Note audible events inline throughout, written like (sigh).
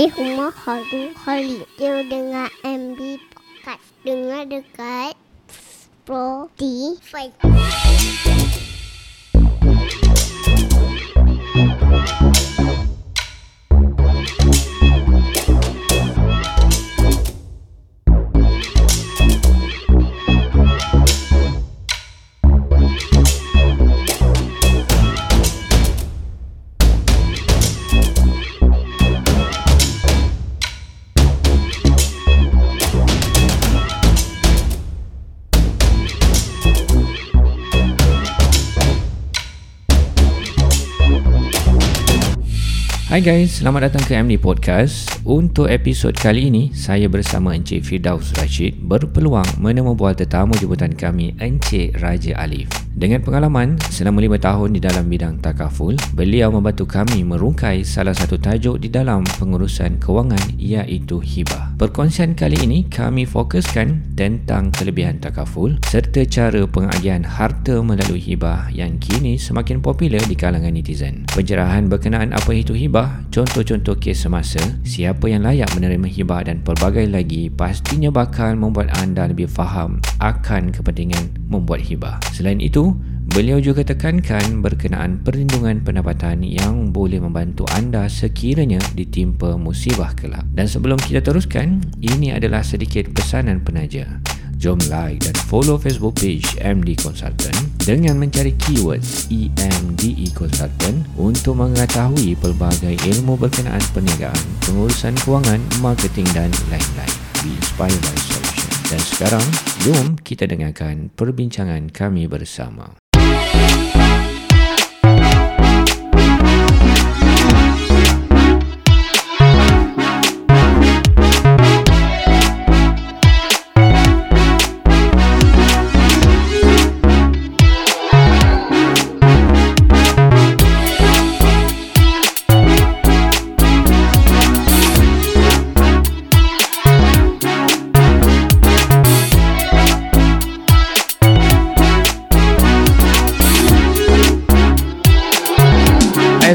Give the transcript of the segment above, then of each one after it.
Saya Umar Khalid Khalid. Dia dengar MB Podcast. Dengar dekat Spotify. Hai guys, selamat datang ke MD Podcast. Untuk episod kali ini, saya bersama Encik Firdaus Rashid berpeluang menemu bual tetamu jemputan kami Encik Raja Alif. Dengan pengalaman selama 5 tahun di dalam bidang takaful, beliau membantu kami merungkai salah satu tajuk di dalam pengurusan kewangan iaitu hibah. Perkongsian kali ini kami fokuskan tentang kelebihan takaful serta cara pengagihan harta melalui hibah yang kini semakin popular di kalangan netizen. Pencerahan berkenaan apa itu hibah, contoh-contoh kes semasa, siapa yang layak menerima hibah dan pelbagai lagi pastinya bakal membuat anda lebih faham akan kepentingan membuat hibah. Selain itu, Beliau juga tekankan berkenaan perlindungan pendapatan yang boleh membantu anda sekiranya ditimpa musibah kelak. Dan sebelum kita teruskan, ini adalah sedikit pesanan penaja. Jom like dan follow Facebook page MD Consultant dengan mencari keywords EMDE Consultant untuk mengetahui pelbagai ilmu berkenaan perniagaan, pengurusan kewangan, marketing dan lain-lain. Be inspired by solution. Dan sekarang, jom kita dengarkan perbincangan kami bersama.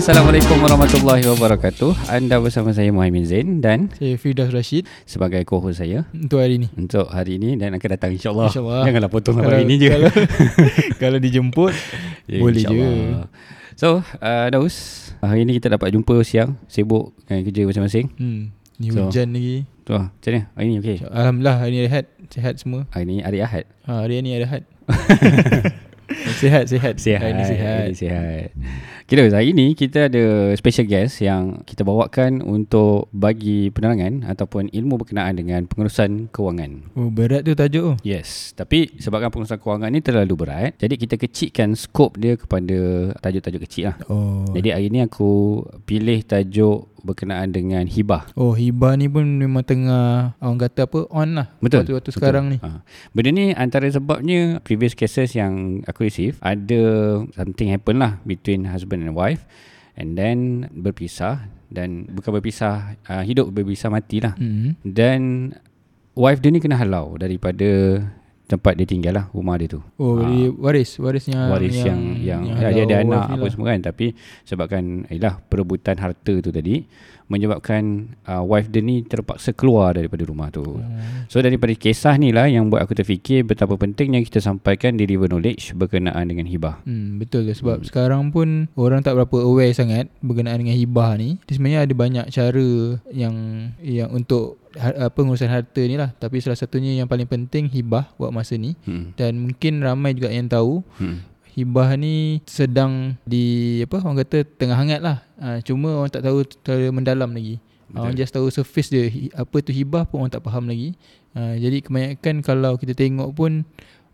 Assalamualaikum warahmatullahi wabarakatuh. Anda bersama saya Muhammad Zain dan Saya Firdaus Rashid sebagai co-host saya untuk hari ni. untuk hari ini dan akan datang insyaAllah. InsyaAllah. Janganlah potong hari ini je. Kalau, (laughs) kalau dijemput, Ya, boleh je. So, uh, Daus, hari ini kita dapat jumpa siang, sibuk dengan kerja masing-masing. Hmm, ni So. hujan lagi. Tu lah, macam mana? Hari ini okey? Alhamdulillah hari ni rehat, sihat semua. Hari ini hari Ahad. Ha, hari ni ada (laughs) rehat. Sihat, sihat. Sihat. Hari ni sihat. Hari ini sihat. Kira hari ini kita ada special guest yang kita bawakan untuk bagi penerangan ataupun ilmu berkenaan dengan pengurusan kewangan. Oh, berat tu tajuk tu. Yes, tapi sebabkan pengurusan kewangan ni terlalu berat, jadi kita kecilkan skop dia kepada tajuk-tajuk kecil lah. Oh. Jadi hari ni aku pilih tajuk berkenaan dengan hibah. Oh, hibah ni pun memang tengah orang kata apa on lah. Betul. Waktu-waktu betul. sekarang ni. Ha. Benda ni antara sebabnya previous cases yang aku receive ada something happen lah between husband and wife and then berpisah dan bukan berpisah uh, hidup berpisah mati lah. Hmm. Dan wife dia ni kena halau daripada tempat dia tinggal lah rumah dia tu. Oh, Ah. jadi waris, warisnya waris yang yang, yang, ya, dia ada anak apa lah. semua kan tapi sebabkan ialah perebutan harta tu tadi menyebabkan uh, wife dia ni terpaksa keluar daripada rumah tu. Hmm. So daripada kisah ni lah yang buat aku terfikir betapa pentingnya kita sampaikan deliver knowledge berkenaan dengan hibah. Hmm, betul tu sebab hmm. sekarang pun orang tak berapa aware sangat berkenaan dengan hibah ni. Dia sebenarnya ada banyak cara yang yang untuk ha- pengurusan harta ni lah. Tapi salah satunya yang paling penting hibah buat masa ni Hmm. dan mungkin ramai juga yang tahu Hmm. Hibah ni sedang di apa orang kata tengah hangat lah. Ha, cuma orang tak tahu terlalu mendalam lagi. Betul. Orang just tahu surface dia apa tu hibah pun orang tak faham lagi. Ha, jadi kebanyakan kalau kita tengok pun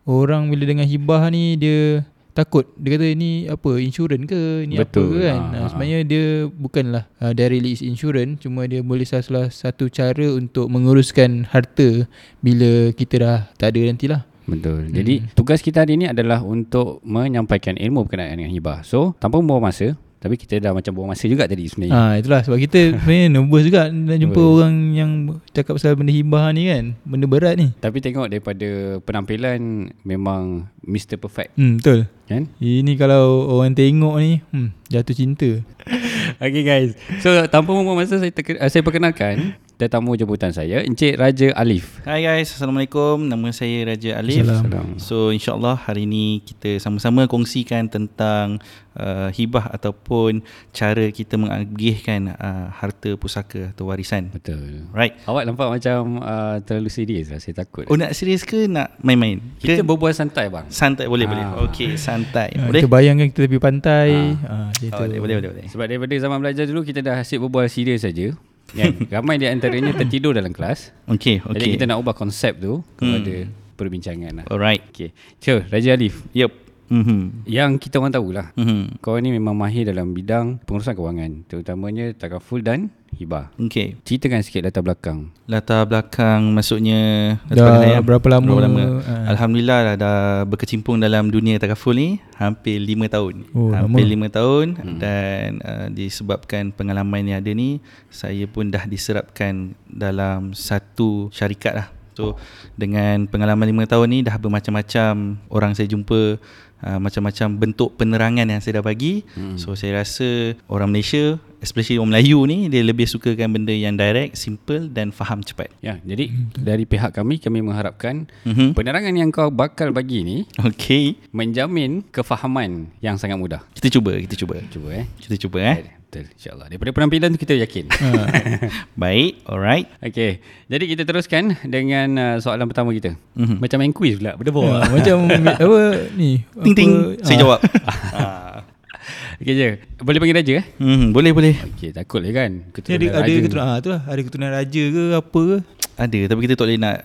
orang bila dengan hibah ni dia takut. Dia kata ni apa insurans ke ni Betul. apa ke kan. Ha, Ha, sebenarnya dia bukanlah uh, directly is insurance cuma dia boleh salah satu cara untuk menguruskan harta bila kita dah tak ada nantilah. Betul. Jadi tugas kita hari ini adalah untuk menyampaikan ilmu berkenaan dengan hibah. So, tanpa membuang masa, Tapi kita dah macam buang masa juga tadi sebenarnya. Ha, itulah sebab kita (laughs) sebenarnya nervous juga nak jumpa orang yang cakap pasal benda hibah ni kan. Benda berat ni. Tapi tengok daripada penampilan memang Mr. Perfect Hmm, betul. Kan? Ini kalau orang tengok ni, hmm, jatuh cinta. (laughs) Okay guys So tanpa membuang masa saya, terke- uh, saya perkenalkan Tetamu jemputan saya Encik Raja Alif Hai guys, Assalamualaikum. Nama saya Raja Alif. Salam. So insyaAllah hari ini kita sama-sama kongsikan tentang uh, hibah ataupun cara kita mengagihkan uh, harta pusaka atau warisan. Betul Right. Awak nampak macam uh, terlalu serius lah Saya takut Oh nak serius ke nak main-main? Kita Ke berbual santai bang santai boleh boleh. Ah. Okey, santai. Ha, Boleh? Kita bayangkan kita tepi pantai. Ha, macam Oh, boleh boleh boleh. boleh. Sebab daripada zaman belajar dulu Kita dah asyik berbual serius saja kan? (laughs) Ramai di antaranya tertidur dalam kelas Okey, Jadi okey. kita nak ubah konsep tu Kepada perbincangan lah Alright. Okay So Raja Alif Yup. Mhm. Yang kita orang tahulah Mhm. Kau ni memang mahir dalam bidang pengurusan kewangan Terutamanya takaful dan hibah Okey. Ceritakan sikit latar belakang Latar belakang maksudnya latar Dah belakang saya, berapa lama? Berapa lama? Ha. Alhamdulillah dah, dah berkecimpung dalam dunia takaful ni hampir 5 tahun. Oh, hampir lama. 5 tahun hmm. dan uh, disebabkan pengalaman yang ada ni saya pun dah diserapkan dalam satu syarikat lah. So dengan pengalaman 5 tahun ni dah bermacam-macam orang saya jumpa uh, macam-macam bentuk penerangan yang saya dah bagi. Hmm. So saya rasa orang Malaysia especially orang Melayu ni dia lebih sukakan benda yang direct, simple dan faham cepat. Ya, jadi dari pihak kami kami mengharapkan Mhm. penerangan yang kau bakal bagi ni Okey. menjamin kefahaman yang sangat mudah. Kita cuba, kita cuba. Cuba eh. Kita cuba eh. Betul, insyaAllah. Daripada penampilan tu kita yakin. Ha. (laughs) Baik, alright. Okey, jadi kita teruskan dengan uh, soalan pertama kita. Mhm. Macam main quiz pula, berdebor. Ha, macam (laughs) apa ni? Ting ting. apa, Saya ah, jawab. (laughs) Okey je. Boleh panggil raja eh? hmm, boleh boleh. Okey, takut lah kan. Ada Keturunan ada raja. keturunan ah tu lah, ada keturunan raja ke apa ke? Ada tapi kita tak boleh nak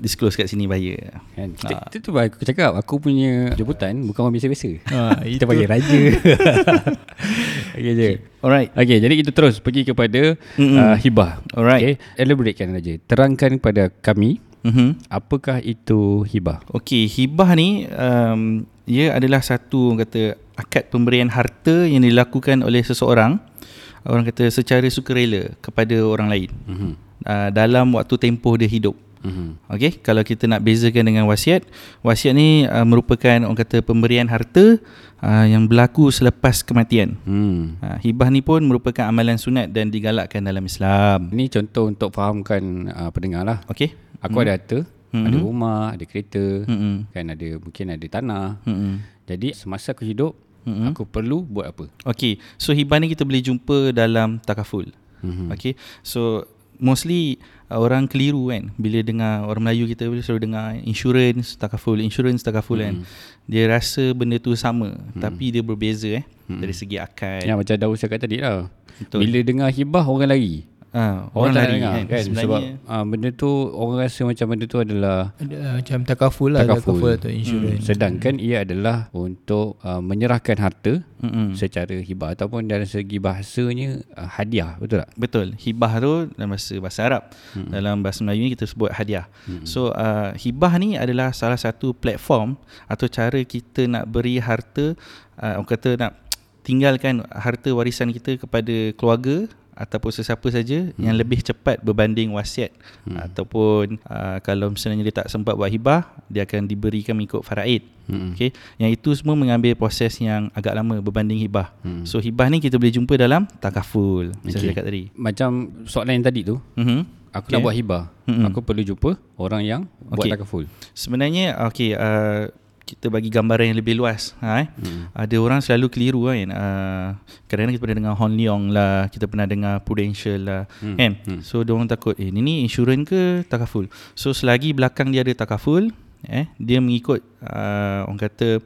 disclose kat sini bahaya. Kan? Kita, Ah. Itu tu aku cakap Aku punya jemputan Bukan orang biasa-biasa Ha, (laughs) Kita panggil raja (laughs) Okey je Alright. Okey jadi kita terus Pergi kepada Mm-mm. uh, Hibah Alright. okay? Elaboratekan raja Terangkan kepada kami Mhm. Apakah itu hibah Okey, hibah ni um, ia adalah satu orang kata akad pemberian harta yang dilakukan oleh seseorang orang kata secara sukarela kepada orang lain. Mhm. Uh, dalam waktu tempoh dia hidup. Mhm. Okey, kalau kita nak bezakan dengan wasiat, wasiat ni uh, merupakan orang kata pemberian harta uh, yang berlaku selepas kematian. Hmm. Uh, hibah ni pun merupakan amalan sunat dan digalakkan dalam Islam. Ini contoh untuk fahamkan uh, pendengar lah Okey? Aku ada harta Mhm. Ada rumah Ada kereta Hmm. Kan ada Mungkin ada tanah Hmm. Jadi semasa aku hidup Mhm. Aku perlu buat apa Okey, so hibah ni kita boleh jumpa dalam takaful. Mhm. Okay So mostly uh, orang keliru kan. Bila dengar orang Melayu kita boleh selalu dengar insurance takaful insurance takaful kan. Dia rasa benda tu sama tapi dia berbeza eh dari segi akad Ya macam Daus cakap tadi lah. Betul. Bila dengar hibah Orang lari Ah, Orang, orang, lari dengar kan, kan, sebenarnya Sebab uh, benda tu Orang rasa macam benda tu adalah Ada, ah, macam takaful lah, Takaful. takaful, atau insurans. hmm. Sedangkan ia adalah Untuk uh, menyerahkan harta Mm-mm. Secara hibah Ataupun dalam segi bahasanya uh, Hadiah Betul tak? Betul. Hibah tu dalam bahasa bahasa Arab. Hmm. Dalam bahasa Melayu ni kita sebut hadiah. Hmm. So uh, hibah ni adalah salah satu platform atau cara kita nak beri harta uh, orang kata nak tinggalkan harta warisan kita kepada keluarga ataupun sesiapa saja hmm. yang lebih cepat berbanding wasiat hmm. ataupun uh, kalau misalnya dia tak sempat buat hibah dia akan diberikan mengikut faraid Hmm. okey yang itu semua mengambil proses yang agak lama berbanding hibah Hmm. so hibah ni kita boleh jumpa dalam takaful macam Okey. saya cakap tadi Macam soalan yang tadi tu Mhm. Aku Okay. nak buat hibah Mm-mm. Aku perlu jumpa Orang yang Buat Okey. takaful Sebenarnya okey uh, kita bagi gambaran yang lebih luas ha, eh. Hmm. Ada orang selalu keliru kan. Uh, kadang-kadang kita pernah dengar Hon Leong lah, kita pernah dengar Prudential lah Hmm. kan. Hmm. So dia orang takut eh ni ni insurans ke takaful. So selagi belakang dia ada takaful eh dia mengikut uh, orang kata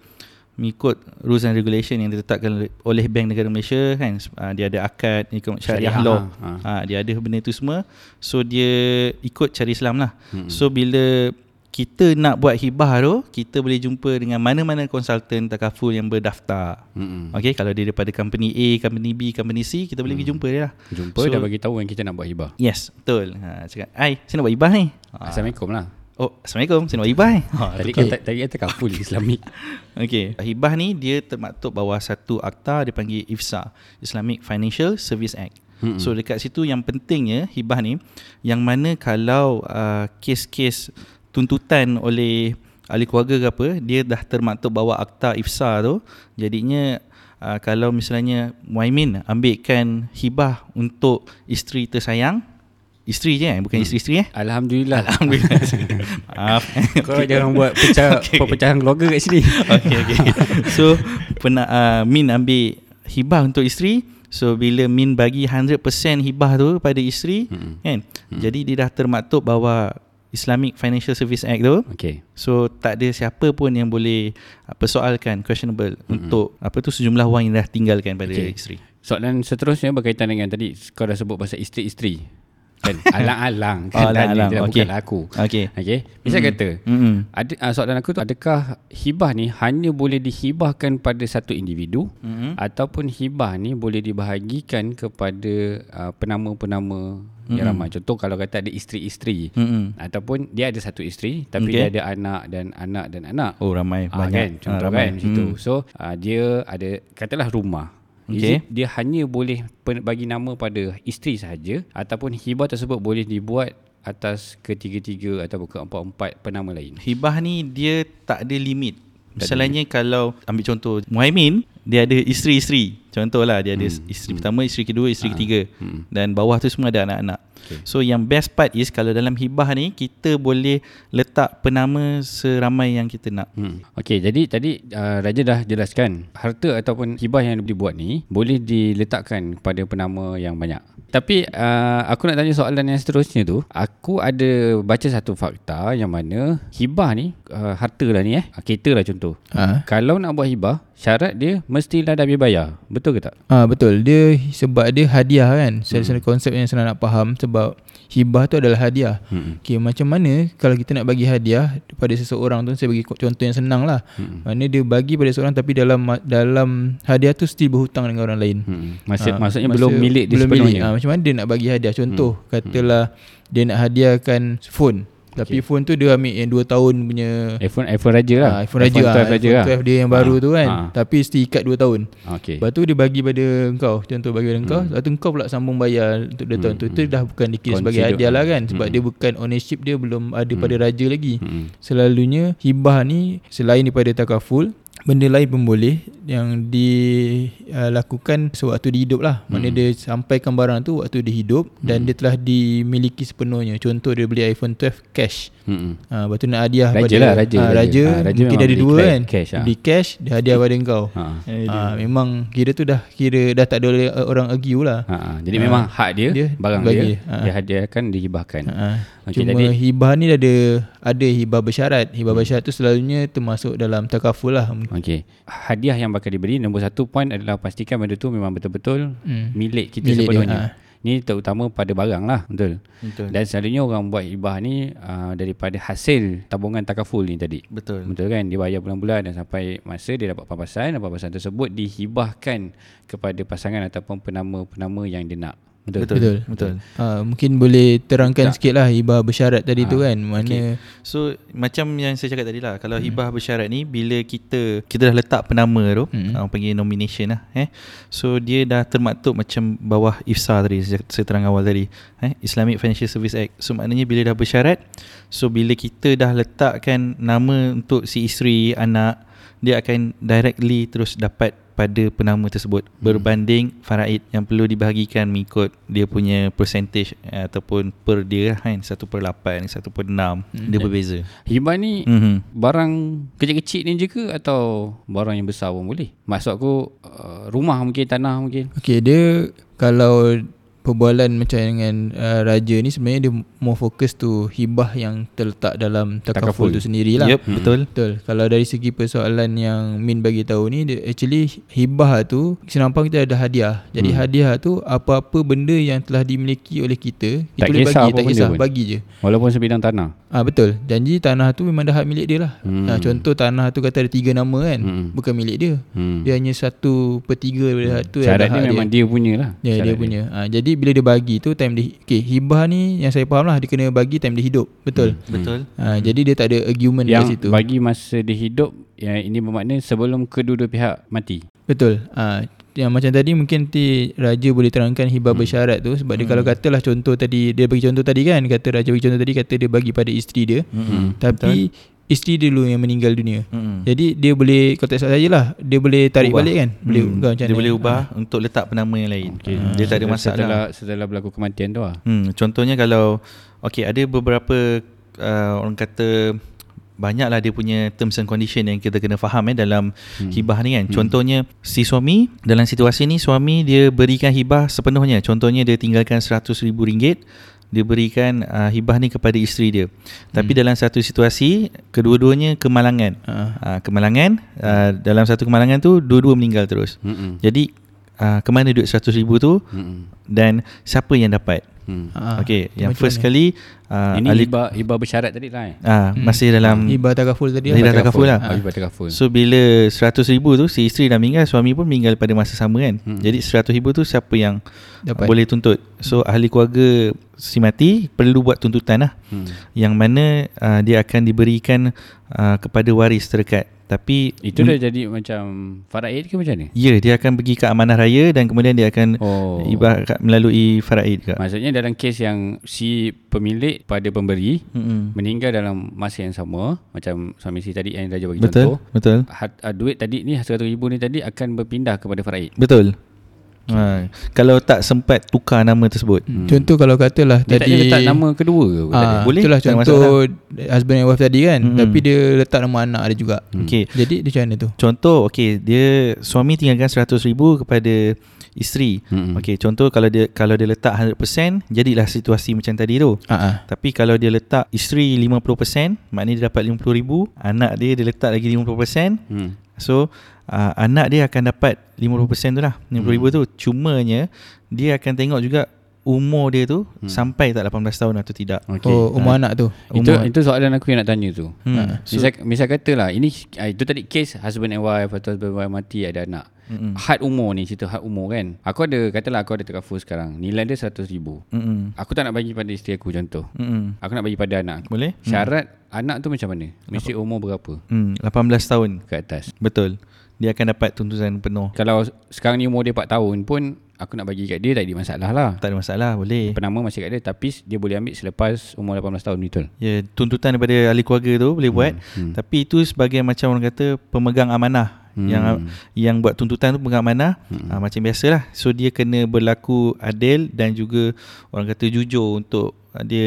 mengikut rules and regulation yang ditetapkan oleh Bank Negara Malaysia kan uh, dia ada akad ikut syariah, law ha, ha. dia ada benda tu semua so dia ikut cari Islam lah Hmm. so bila kita nak buat hibah tu kita boleh jumpa dengan mana-mana konsultan takaful yang berdaftar Mm-mm. Okay, kalau dia daripada company A, company B, company C, kita boleh pergi jumpa dia lah. Jumpa So- dan bagi tahu yang kita nak buat hibah Yes, betul. Ha, cakap, "Ai, saya nak buat hibah ni." Ha. Assalamualaikum lah Oh, Assalamualaikum, saya nak hibah ni. Ha, Tadi kata tadi kata kaful (laughs) Islamik. Okey, hibah ni dia termaktub bawah satu akta dia panggil IFSA, Islamic Financial Service Act. So dekat situ yang pentingnya hibah ni yang mana kalau uh, kes-kes tuntutan oleh ahli keluarga ke apa, dia dah termaktub bawah akta IFSA tu, jadinya uh, kalau misalnya Muaimin ambilkan hibah untuk isteri tersayang, isteri je eh, bukan Hmm. isteri-isteri eh. Alhamdulillah. Alhamdulillah. (laughs) Maaf. Kau jangan buat pecah (laughs) Okay. perpecahan keluarga kat sini. (laughs) okay, okay. So pernah uh, Min ambil hibah untuk isteri. So bila Min bagi 100% hibah tu pada isteri, Mm-mm. kan? Jadi dia dah termaktub bahawa Islamic Financial Service Act tu Okay. So tak ada siapa pun yang boleh uh, persoalkan questionable mm-hmm. untuk apa tu sejumlah wang yang dah tinggalkan pada Okay. okay. isteri. Soalan seterusnya berkaitan dengan tadi kau dah sebut pasal isteri-isteri. Kan (laughs) alang-alang Oh, kan alang-alang. Dia, Okey. bukan aku. Okey. Okey. Misal Mm. kata Mm-hmm. ada uh, soalan aku tu adakah hibah ni hanya boleh dihibahkan pada satu individu Mm-hmm. ataupun hibah ni boleh dibahagikan kepada uh, penama-penama mm-hmm. yang ramai. Contoh kalau kata ada isteri-isteri Mm-hmm. ataupun dia ada satu isteri tapi Okey. dia ada anak dan anak dan anak. Oh ramai Ah, banyak. kan contoh Ah, ramai. kan situ. Mm. So uh, dia ada katalah rumah. It dia hanya boleh bagi nama pada isteri sahaja ataupun hibah tersebut boleh dibuat atas ketiga-tiga ataupun keempat-empat penama lain. Hibah ni dia tak ada limit. Misalnya kalau ambil contoh Muhaimin dia ada isteri-isteri. Contohlah dia ada Hmm. isteri pertama, isteri kedua, isteri Ah. ketiga. Hmm. Dan bawah tu semua ada anak-anak. Okay. So yang best part is kalau dalam hibah ni kita boleh letak penama seramai yang kita nak. Hmm. Okey, jadi tadi uh, Raja dah jelaskan harta ataupun hibah yang dibuat ni boleh diletakkan pada penama yang banyak. Tapi uh, aku nak tanya soalan yang seterusnya tu, aku ada baca satu fakta yang mana hibah ni uh, harta lah ni eh, uh, kereta lah contoh. Ah, Kalau nak buat hibah, syarat dia mestilah dah bayar. Betul ke tak? ah betul. Dia sebab dia hadiah kan. Saya hmm. konsep yang senang nak faham sebab hibah tu adalah hadiah. Hmm. Okey, macam mana kalau kita nak bagi hadiah pada seseorang tu saya bagi contoh yang senang lah. Hmm. Mana dia bagi pada seseorang tapi dalam dalam hadiah tu still berhutang dengan orang lain. Hmm. Maksud, Ah, maksudnya masa- belum milik dia belum sepenuhnya. Milik. Ah, macam mana dia nak bagi hadiah? Contoh hmm. katalah dia nak hadiahkan phone. Tapi Okey. phone tu dia ambil yang 2 tahun punya iPhone iPhone Raja lah. ah, iPhone Raja lah. 12 Raja iPhone lah. 12 dia yang baru Ah, tu kan. ah. Tapi mesti ikat 2 tahun. Okey. Lepas tu dia bagi pada engkau Contoh bagi pada engkau Lepas tu engkau pula sambung bayar Untuk 2 tahun tu Itu dah bukan dikira sebagai Consider- hadiah lah kan Sebab Hmm. dia bukan ownership dia Belum ada pada raja lagi Hmm. Selalunya hibah ni Selain daripada takaful Benda lain pun boleh Yang dilakukan Sewaktu dia hidup lah Mana Hmm. dia sampaikan barang tu Waktu dia hidup Dan dia telah dimiliki sepenuhnya Contoh dia beli iPhone 12 cash Hmm. Ha, lepas tu nak hadiah Raja pada lah, raja, ha, raja. raja, Ah, raja mungkin dia ada dua kan cash, ah. Beli cash Dia hadiah pada engkau Ha. ha, Memang kira tu dah Kira dah tak ada oleh- orang argue lah Ha, ha. Jadi memang hak dia, dia barang bagi. dia, Ha. dia hadiahkan, dihibahkan. Ha. Okey, Cuma jadi- hibah ni ada ada hibah bersyarat. Hibah bersyarat tu selalunya termasuk dalam takaful lah. Okey. Hadiah yang bakal diberi nombor satu point adalah pastikan benda tu memang betul-betul Hmm. milik kita Milik dia, sepenuhnya. ha. Ni terutama pada barang lah, betul. Betul. Dan selalunya orang buat hibah ni uh, daripada hasil tabungan takaful ni tadi. Betul. Betul kan Dia bayar bulan-bulan Dan sampai masa Dia dapat pampasan Dan pampasan tersebut Dihibahkan Kepada pasangan Ataupun penama-penama Yang dia nak Betul Betul. Betul. Betul. Ha, mungkin boleh terangkan Tak. sikit lah hibah bersyarat tadi Ha, tu kan. Mana okey. So macam yang saya cakap tadi lah Kalau hibah bersyarat ni Bila kita Kita dah letak penama tu Hmm. Orang panggil nomination lah eh. So dia dah termaktub Macam bawah IFSA tadi Saya, saya terang awal tadi eh. Islamic Financial Service Act So maknanya bila dah bersyarat So bila kita dah letakkan Nama untuk si isteri Anak Dia akan directly Terus dapat pada penama tersebut. Berbanding faraid yang perlu dibahagikan mengikut dia punya percentage eh, ataupun per dia kan. 1 per 8 1 per 6 dia berbeza. Hibah ni Mhm. Barang kecil-kecil ni je ke Atau barang yang besar pun boleh? Maksud aku uh, Rumah mungkin Tanah mungkin? Okey dia kalau perbualan macam dengan uh, raja ni sebenarnya dia more fokus tu hibah yang terletak dalam takaful, Takaful. tu sendirilah. Yep, betul. Betul. Kalau dari segi persoalan yang Min bagi tahu ni dia actually hibah tu senampang kita ada hadiah. Jadi Hmm. hadiah tu apa-apa benda yang telah dimiliki oleh kita, kita Tak boleh kisah bagi, apa tak kisah, pun. bagi je. Walaupun sebidang tanah Ah betul. Janji tanah tu memang dah hak milik dia lah. Hmm. Hmm. contoh tanah tu kata ada tiga nama kan. Hmm. Bukan milik dia. hmm. Dia hanya satu per tiga daripada tu yang Syarat dah dia hak memang dia, punya lah Ya Syarat dia punya ha, Jadi bila dia bagi tu Time dia Okay hibah ni Yang saya faham lah Dia kena bagi time dia hidup. Betul? Betul. ha, Jadi dia tak ada argument Yang kat situ. bagi masa dia hidup yang Ini bermakna sebelum kedua-dua pihak mati. Betul. Ha, yang macam tadi mungkin nanti raja boleh terangkan hibah hmm. bersyarat tu sebab dia kalau katalah contoh tadi dia bagi contoh tadi kan kata raja bagi contoh tadi kata dia bagi pada isteri dia Mm-mm. tapi isteri dia dulu yang meninggal dunia. Mm-mm. Jadi dia boleh kalau tak salah saya lah dia boleh tarik Ubah. balik kan. Boleh Hmm. ubah macam Dia mana. boleh ubah untuk letak penama yang lain. Okay. Hmm. Dia tak ada masalah. Setelah, setelah berlaku kematian tu lah. Hmm, contohnya kalau okey ada beberapa uh, orang kata banyaklah dia punya terms and condition yang kita kena faham eh dalam hmm. hibah ni kan. Contohnya si suami dalam situasi ni suami dia berikan hibah sepenuhnya. Contohnya dia tinggalkan RM100,000 dia berikan uh, hibah ni kepada isteri dia. Tapi dalam satu situasi kedua-duanya kemalangan. Ha. Uh, kemalangan uh, dalam satu kemalangan tu dua-dua meninggal terus. Mm-mm. Jadi uh, ke mana duit RM100,000 tu Mm-mm. dan siapa yang dapat? Hmm. Ha. Okey, yang macam first mana? kali uh, Ini hibah, hibah bersyarat tadi lah eh. ah Hmm. masih dalam hibah takaful tadi Hibah lah. takaful lah. Ah, hibah takaful. So bila 100 ribu tu si isteri dah meninggal suami pun meninggal pada masa sama kan. Hmm. Jadi 100 ribu tu siapa yang Dapat. boleh tuntut. So ahli keluarga si mati perlu buat tuntutan lah. Hmm. Yang mana uh, dia akan diberikan uh, kepada waris terdekat. Tapi Itu dah jadi macam faraid ke macam ni? Ya, dia akan pergi ke amanah raya dan kemudian dia akan Oh. ibah melalui faraid juga. Maksudnya dalam kes yang si pemilik pada pemberi Mm-mm. meninggal dalam masa yang sama macam suami si tadi yang Raja bagi Betul, contoh betul. hat, uh, duit tadi ni RM100,000 ni tadi akan berpindah kepada faraid. Betul. Ha, kalau tak sempat tukar nama tersebut. Hmm. Contoh kalau katalah Dia tadi ada letak nama kedua ke? ada? Ah, Boleh, Itulah tak contoh husband and wife tadi kan Hmm. Tapi dia letak nama anak dia juga Okey. Jadi dia macam mana tu Contoh okey dia suami tinggalkan 100,000 kepada isteri. Mm-mm. Okey contoh kalau dia kalau dia letak 100% jadilah situasi macam tadi tu. Ah. Tapi kalau dia letak isteri 50% maknanya dia dapat 50,000, anak dia dia letak lagi 50%. Hmm. So uh, anak dia akan dapat 50% tu lah 50,000 tu Cumanya Dia akan tengok juga Umur dia tu hmm. Sampai tak 18 tahun atau tidak Okay. Oh umur anak tu Itu umur. itu soalan aku yang nak tanya tu. hmm. So, misal, misal katalah ini ah, itu tadi case husband and wife atau husband and wife mati ada anak. Mm-mm. Had umur ni cerita had umur kan. Aku ada katalah aku ada takaful sekarang. Nilai dia 100,000. Mm-mm. Aku tak nak bagi pada isteri aku contoh. Mm-mm. Aku nak bagi pada anak. aku. Boleh? Syarat anak tu macam mana? Mesti umur berapa Hmm, 18 tahun ke atas? Betul Dia akan dapat tuntutan penuh Kalau sekarang ni umur dia 4 tahun pun aku nak bagi kat dia tak ada masalah lah. Tak ada masalah Boleh Penama masih kat dia tapi dia boleh ambil selepas umur 18 tahun betul. Ya, tuntutan daripada ahli keluarga tu boleh buat. hmm. Tapi itu sebagai macam orang kata pemegang amanah. Hmm. Yang yang buat tuntutan tu pemegang amanah. Hmm. Ha, macam biasalah. So dia kena berlaku adil dan juga orang kata jujur untuk dia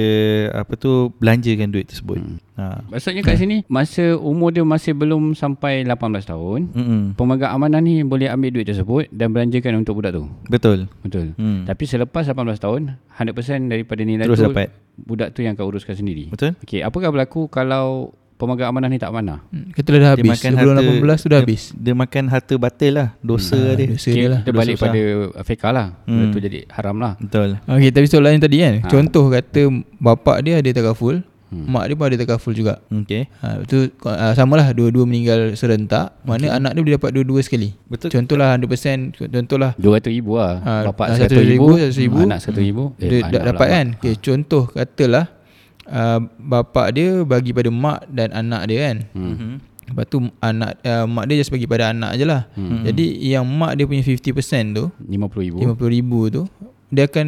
apa tu belanjakan duit tersebut. Hmm. Ha. Maksudnya kat sini masa umur dia masih belum sampai 18 tahun, Mm-mm. pemegang amanah ni boleh ambil duit tersebut dan belanjakan untuk budak tu. Betul. Betul. Hmm. Tapi selepas 18 tahun, 100% daripada nilai Terus tu dapat. budak tu yang akan uruskan sendiri. Betul? Okey, apakah berlaku kalau pemegang amanah ni tak amanah? Hmm, Katalah dah habis Sebelum 18 tu dah dia, habis Dia makan harta batil lah. Dosa Ah, dia. Dosa Okay, dia lah kita balik Dosa pada fiqah lah. Hmm. tu jadi haram lah. Betul. Okay tapi soalan yang tadi kan Ha. Contoh kata Bapak dia ada takaful Hmm. Mak dia pun ada takaful juga Okey. ha, Itu uh, samalah Dua-dua meninggal serentak Mana anak dia boleh dapat dua-dua sekali Betul. Contohlah 100% Contohlah 200 ribu lah. Ah, Bapak ah, 100 ribu, 100,000, 100,000. anak 100 ribu. Dia anak dah dapat pula. kan okay, Contoh katalah uh, Bapak dia bagi pada mak dan anak dia kan Hmm. Mhm. Lepas tu anak uh, mak dia just bagi pada anak je lah Hmm. Jadi yang mak dia punya 50% tu 50 ribu. RM50,000 tu Dia akan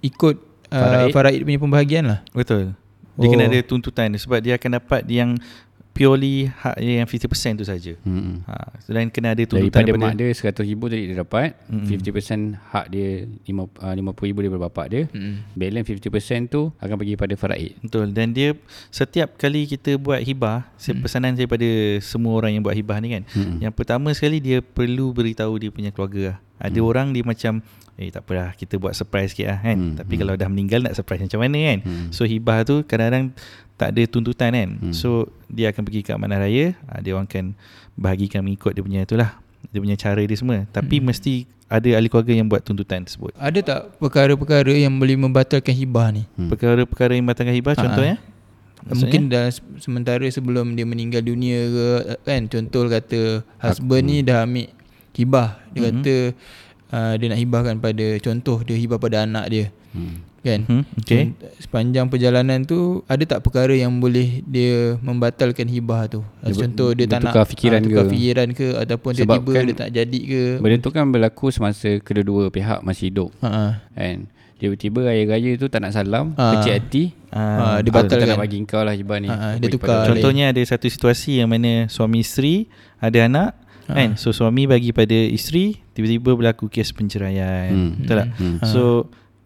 ikut uh, Faraid. Faraid punya pembahagian lah Betul. Dia Oh. kena ada tuntutan dia sebab dia akan dapat yang purely hak dia yang 50% tu saja. Hmm. Ha, selain kena ada tuntutan Daripada daripada mak dia 100 ribu tadi dia dapat Mm-mm. 50% hak dia 50 uh, ribu daripada bapak dia hmm. Balance 50% tu akan pergi pada faraid Betul dan dia setiap kali kita buat hibah, hmm. pesanan saya pada semua orang yang buat hibah ni kan. Hmm. Yang pertama sekali dia perlu beritahu dia punya keluarga lah. Ada hmm. orang dia macam eh tak apalah kita buat surprise sikit lah kan. Hmm. Tapi kalau dah meninggal nak surprise macam mana kan. Hmm. So hibah tu kadang-kadang tak ada tuntutan kan. Hmm. So dia akan pergi ke amanah raya, ha, dia orang akan bahagikan mengikut dia punya itulah. Dia punya cara dia semua. Tapi Hmm. mesti ada ahli keluarga yang buat tuntutan tersebut. Ada tak perkara-perkara yang boleh membatalkan hibah ni Hmm. Perkara-perkara yang batalkan hibah Ha, contohnya? Mungkin dah se- sementara sebelum dia meninggal dunia ke kan contoh kata husband ni dah ambil hibah dia Mhm. kata uh, dia nak hibahkan pada contoh dia hibah pada anak dia. Hmm. Kan? Hmm, okay. Sepanjang perjalanan tu ada tak perkara yang boleh dia membatalkan hibah tu? Dia Contoh dia tak nak bertukar fikiran ah, tukar ke? fikiran ke ataupun Sebab tiba-tiba kan dia tak jadi ke? Benda tu kan berlaku semasa kedua-dua pihak masih hidup Ha ah. kan. Tiba-tiba raya-raya tu tak nak salam, Ah. kecil hati. Ah, dia Aku tak batalkan. nak bagi kau lah hibah ni. Ah, Aku dia tukar. Contohnya ada satu situasi yang mana suami isteri ada anak Ha. kan. So suami bagi pada isteri tiba-tiba berlaku kes penceraian. Hmm. Betul tak? Hmm. So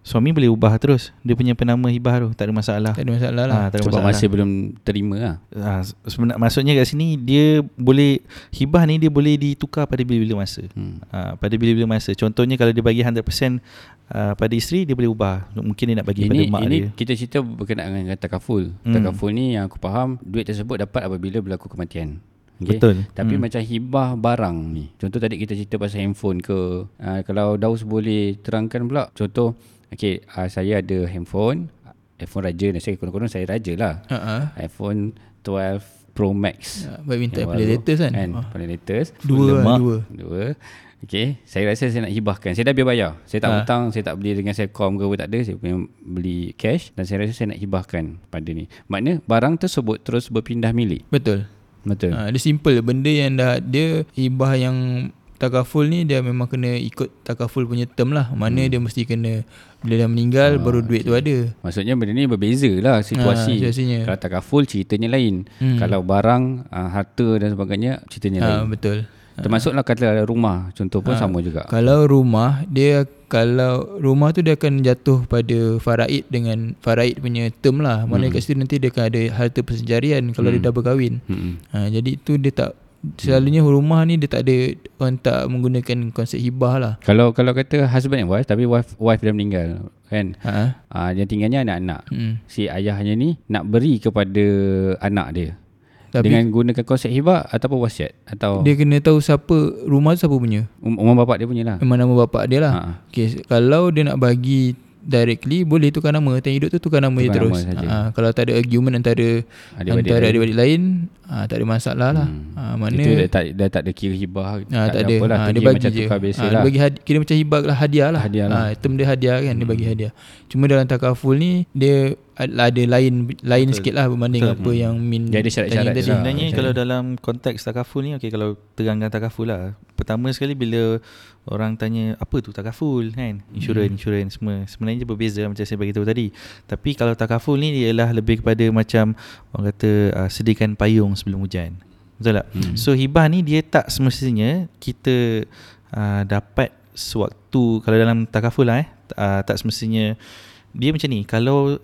suami boleh ubah terus dia punya penama hibah tu tak ada masalah. Tak ada masalah lah. Ah, tak ada Sebab masalah. masih belum terima lah. Ah, sebenar, maksudnya kat sini dia boleh hibah ni dia boleh ditukar pada bila-bila masa. Hmm. Ah, pada bila-bila masa. Contohnya kalau dia bagi 100% uh, pada isteri dia boleh ubah. Mungkin dia nak bagi ini pada mak ini dia. kita cerita berkenaan dengan takaful. Hmm. Takaful ni yang aku faham duit tersebut dapat apabila berlaku kematian. Okay? Betul. Tapi Hmm. macam hibah barang ni. Contoh tadi kita cerita pasal handphone ke. Uh, kalau Daus boleh terangkan pula. Contoh, okay, uh, saya ada handphone. iPhone raja ni. Saya konon-konon saya raja lah. Ah. iPhone 12 Pro Max. Ya, baik minta baru. latest kan? Kan, Ah. paling latest. Dua Lemak. dua. Dua. Okay, saya rasa saya nak hibahkan. Saya dah biar bayar. Saya tak Ha. hutang, saya tak beli dengan Selcom ke apa tak ada. Saya memang beli cash dan saya rasa saya nak hibahkan pada ni. Maknanya barang tersebut terus berpindah milik. Betul. Betul. Ha, dia simple benda yang dah dia hibah yang takaful ni dia memang kena ikut takaful punya term lah. Mana dia mesti kena bila dah meninggal baru duit tu ada. Maksudnya benda ni berbeza lah situasi. Ha, situasinya. Kalau takaful ceritanya lain. Hmm. Kalau barang, uh, harta dan sebagainya ceritanya Ha, lain. betul. Termasuklah kata rumah contoh pun Ha. sama juga. Kalau rumah dia kalau rumah tu dia akan jatuh pada faraid dengan faraid punya term lah. Mana Hmm. kat situ nanti dia akan ada harta persenjarian kalau dia dah berkahwin. Hmm. Ha, jadi itu dia tak selalunya rumah ni dia tak ada orang tak menggunakan konsep hibah lah. Kalau kalau kata husband and wife tapi wife wife dah meninggal kan. Ha. Ah yang tinggalnya anak-anak. Hmm. Si ayahnya ni nak beri kepada anak dia. Tapi dengan gunakan konsep hibah ataupun wasiat atau dia kena tahu siapa rumah tu siapa punya. um, umum bapak dia punya lah. Memang nama bapak dia lah. Ha. Okay, kalau dia nak bagi directly boleh tukar nama time hidup tu tukar nama je Tukar terus. nama. Ha, kalau tak ada argument antara Adik-beradik antara lain. adik-adik lain, ha, tak ada masalah lah. Hmm. Ha, mana Itu dah tak dah tak ada kira hibah. ha, tak ada. Apalah, Ha, dia bagi macam je. tukar biasa Ha, lah. dia bagi hadi, kira macam hibah lah hadiah lah. Hadiah lah. Ha, term dia hadiah kan, dia bagi hadiah. Cuma dalam takaful ni dia ada ada lain lain Betul. sikit lah berbanding Betul. apa yang min Dia ada syarat-syarat dia tadi. lah. Sebenarnya kalau dalam konteks takaful ni okey kalau terangkan takaful lah. Pertama sekali bila orang tanya apa tu takaful kan? Insurans, insurans semua. Sebenarnya berbeza macam saya bagi tahu tadi. Tapi kalau takaful ni ialah lebih kepada macam orang kata uh, sediakan payung sebelum hujan. Betul tak? Hmm. So hibah ni dia tak semestinya kita uh, dapat sewaktu kalau dalam takaful lah eh uh, tak semestinya dia macam ni kalau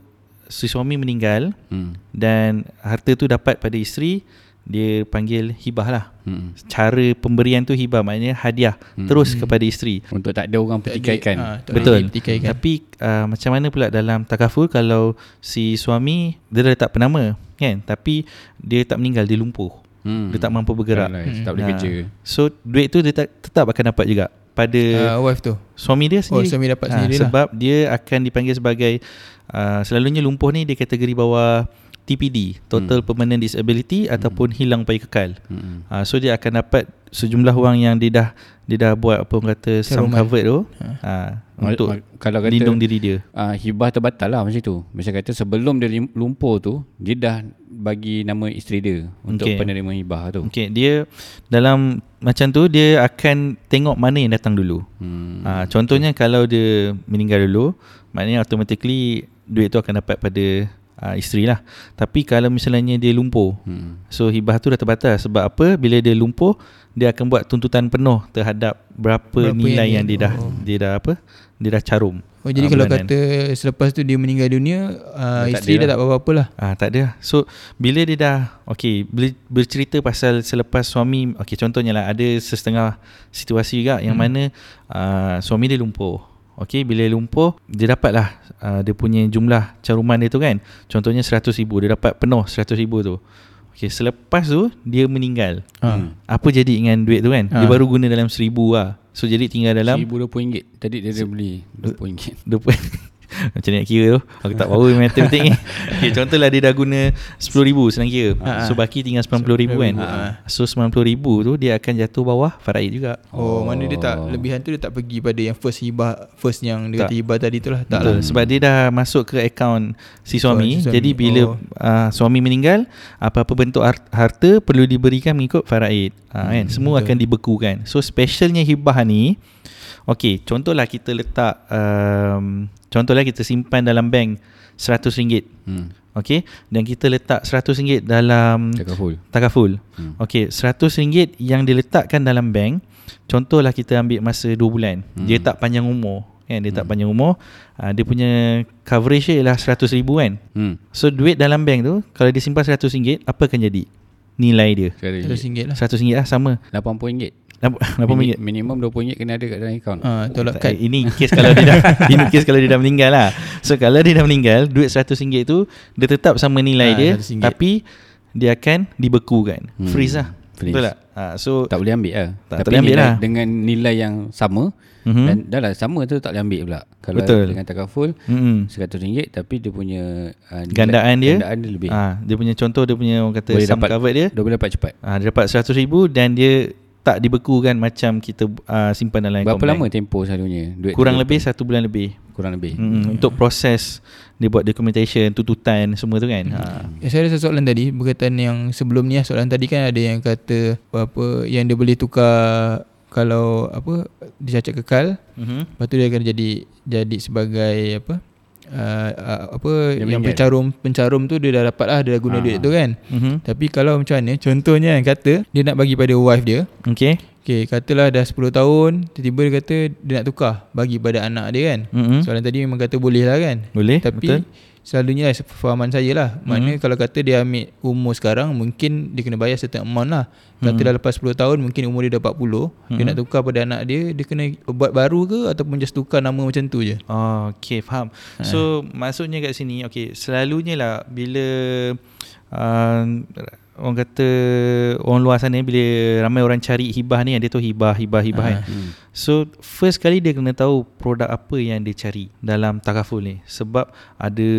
si suami meninggal Hmm. dan harta tu dapat pada isteri dia panggil hibah lah Hmm. cara pemberian tu hibah maknanya hadiah Hmm. terus kepada isteri Untuk tak ada orang pertikaikan. ha, tak Betul. pertikaikan. tapi uh, macam mana pula dalam takaful kalau si suami dia dah letak penama kan tapi dia tak meninggal dia lumpuh Hmm. dia tak mampu bergerak Paralyzed, tak boleh Nah, kerja. so duit tu dia tak, tetap akan dapat juga pada uh, wife tu. suami dia Oh, sendiri suami dapat Ah, sendiri lah. sebab dia akan dipanggil sebagai uh, selalunya lumpuh ni dia kategori bawah TPD total Hmm. permanent disability ataupun hilang pay kekal Hmm. uh, so dia akan dapat sejumlah wang yang dia dah dia dah buat apa orang kata sum covered tu Ha. uh, untuk kalau kata lindung diri dia uh, hibah terbatal lah macam tu. Macam kata sebelum dia lumpur tu, dia dah bagi nama isteri dia untuk Okey. penerima hibah tu. Okay, dia dalam macam tu dia akan tengok mana yang datang dulu. Hmm. Ha, contohnya kalau dia meninggal dulu, maknanya automatically duit tu akan dapat pada uh, isteri lah. Tapi kalau misalnya dia lumpuh, Hmm. so hibah tu dah terbatas. Sebab apa? Bila dia lumpuh, dia akan buat tuntutan penuh terhadap berapa, Berapa nilai yang, yang dia dia- dah oh. dia dah apa? Dia dah carum. Oh jadi Ah, kalau bulanan. kata selepas tu dia meninggal dunia uh, tak isteri ada dah tak apa-apa lah. Ah tak ada. So bila dia dah okey ber, bercerita pasal selepas suami okey contohnya lah ada setengah situasi juga yang Hmm. mana uh, suami dia lumpuh. Okey bila lumpuh dia dapatlah uh, dia punya jumlah caruman dia tu kan. Contohnya 100,000 dia dapat penuh 100,000 tu. Okey selepas tu dia meninggal. Ha. Hmm. Apa jadi dengan duit tu kan? Dia Ha. baru guna dalam 1000 lah. So jadi tinggal dalam RM1,020 Tadi dia dah beli RM20 20 (laughs) (laughs) Macam ni nak kira tu Aku tak power matematik ni (laughs) okay, Contohlah dia dah guna RM10,000 senang kira Ha. So baki tinggal RM90,000 kan Ha. So RM90,000 tu Dia akan jatuh bawah Faraid juga Oh, Oh. mana dia tak lebihan tu dia tak pergi pada yang first hibah first yang dia Tak. kata hibah tadi tu lah. Tak Betul. lah. Sebab dia dah masuk ke akaun si suami. si suami. Jadi bila Oh. uh, suami meninggal, apa-apa bentuk har- harta perlu diberikan mengikut faraid. Uh, kan? Semua betul. akan dibekukan. So specialnya hibah ni Okey, contohlah kita letak um, Contohlah kita simpan dalam bank RM100. Hmm. Okey, dan kita letak RM100 dalam takaful. Takaful. Hmm. Okey, RM100 yang diletakkan dalam bank, contohlah kita ambil masa 2 bulan. Hmm. Dia tak panjang umur, kan? Dia hmm. tak panjang umur. Uh, dia punya coverage dia ialah RM100,000 kan? Hmm. So duit dalam bank tu kalau dia simpan RM100, apa akan jadi? Nilai dia. RM100 lah. RM100 lah sama. RM80. Berapa Min- ringgit? Minimum RM20 kena ada kat dalam akaun. Uh, tolak kad. Ini kes kalau dia dah (laughs) ini kes kalau dia dah meninggal lah. So kalau dia dah meninggal, duit RM100 tu dia tetap sama nilai uh, dia RM100. tapi dia akan dibekukan. Hmm. Freeze lah. Freeze. Betul tak? Ah, uh, so tak boleh ambil lah. Tak, tapi tak boleh ambil lah. Dengan nilai yang sama mm-hmm. dan dah lah sama tu tak boleh ambil pula. Kalau Betul. dengan takaful RM100 mm-hmm. tapi dia punya uh, nilai, gandaan dia gandaan dia lebih. Ah, uh, dia punya contoh dia punya orang kata boleh sum dapat, cover dia. Dia boleh dapat cepat. Ah, uh, dia dapat RM100,000 dan dia tak dibekukan macam kita uh, simpan dalam Berapa lama bank. tempoh selalunya? Duit Kurang lebih satu bulan lebih. kurang lebih. Hmm, untuk proses dia buat documentation, tututan semua tu kan. Ha. Eh, saya ada satu soalan tadi berkaitan yang sebelum ni soalan tadi kan ada yang kata apa yang dia boleh tukar kalau apa dicacat kekal Mhm. lepas tu dia akan jadi jadi sebagai apa uh, uh, apa Dia yang meninggal. pencarum pencarum tu dia dah dapat lah dia dah guna Ah. duit tu kan Mhm. tapi kalau macam mana contohnya kan kata dia nak bagi pada wife dia Okey. Okay, katalah dah 10 tahun Tiba-tiba dia kata Dia nak tukar Bagi pada anak dia kan Mhm. Soalan tadi memang kata boleh lah kan Boleh, Tapi betul. Selalunya lah Fahaman saya lah Mana Mhm. kalau kata dia ambil Umur sekarang Mungkin dia kena bayar certain amount lah Kata Mhm. dah lepas 10 tahun Mungkin umur dia dah 40 Dia Mhm. nak tukar pada anak dia Dia kena buat baru ke Ataupun just tukar nama macam tu je Oh, okay, faham. So, maksudnya kat sini, okay, selalunya lah bila uh, orang kata orang luar sana bila ramai orang cari hibah ni, dia tu hibah, hibah, hibah kan. Hmm. So, first kali dia kena tahu produk apa yang dia cari dalam takaful ni. Sebab ada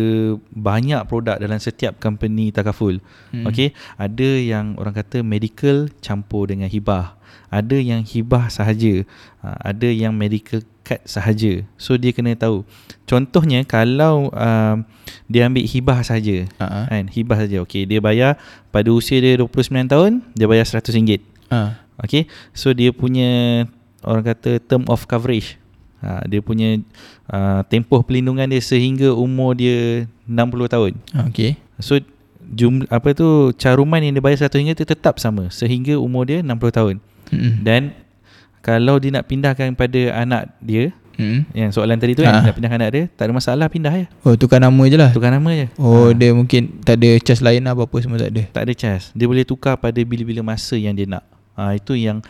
banyak produk dalam setiap company takaful. Hmm. Okay, ada yang orang kata medical campur dengan hibah. Ada yang hibah sahaja. Ha, ada yang medical card sahaja. So dia kena tahu. Contohnya kalau uh, dia ambil hibah sahaja. Ha. Kan, hibah saja. Okey, dia bayar pada usia dia 29 tahun, dia bayar RM100. Ha. Okey. So dia punya orang kata term of coverage. Ha, dia punya uh, tempoh pelindungan dia sehingga umur dia 60 tahun. Ha. Okay So jumlah apa tu caruman yang dia bayar RM100 tu tetap sama sehingga umur dia 60 tahun. hmm. Dan kalau dia nak pindahkan pada anak dia Hmm. yang soalan tadi tu Ha. kan nak pindahkan anak dia tak ada masalah pindah je. Oh tukar nama je lah Tukar nama je. Oh Ha, dia mungkin Tak ada charge lain lah Apa-apa semua tak ada tak ada charge. Dia boleh tukar pada bila-bila masa yang dia nak. Ha, itu yang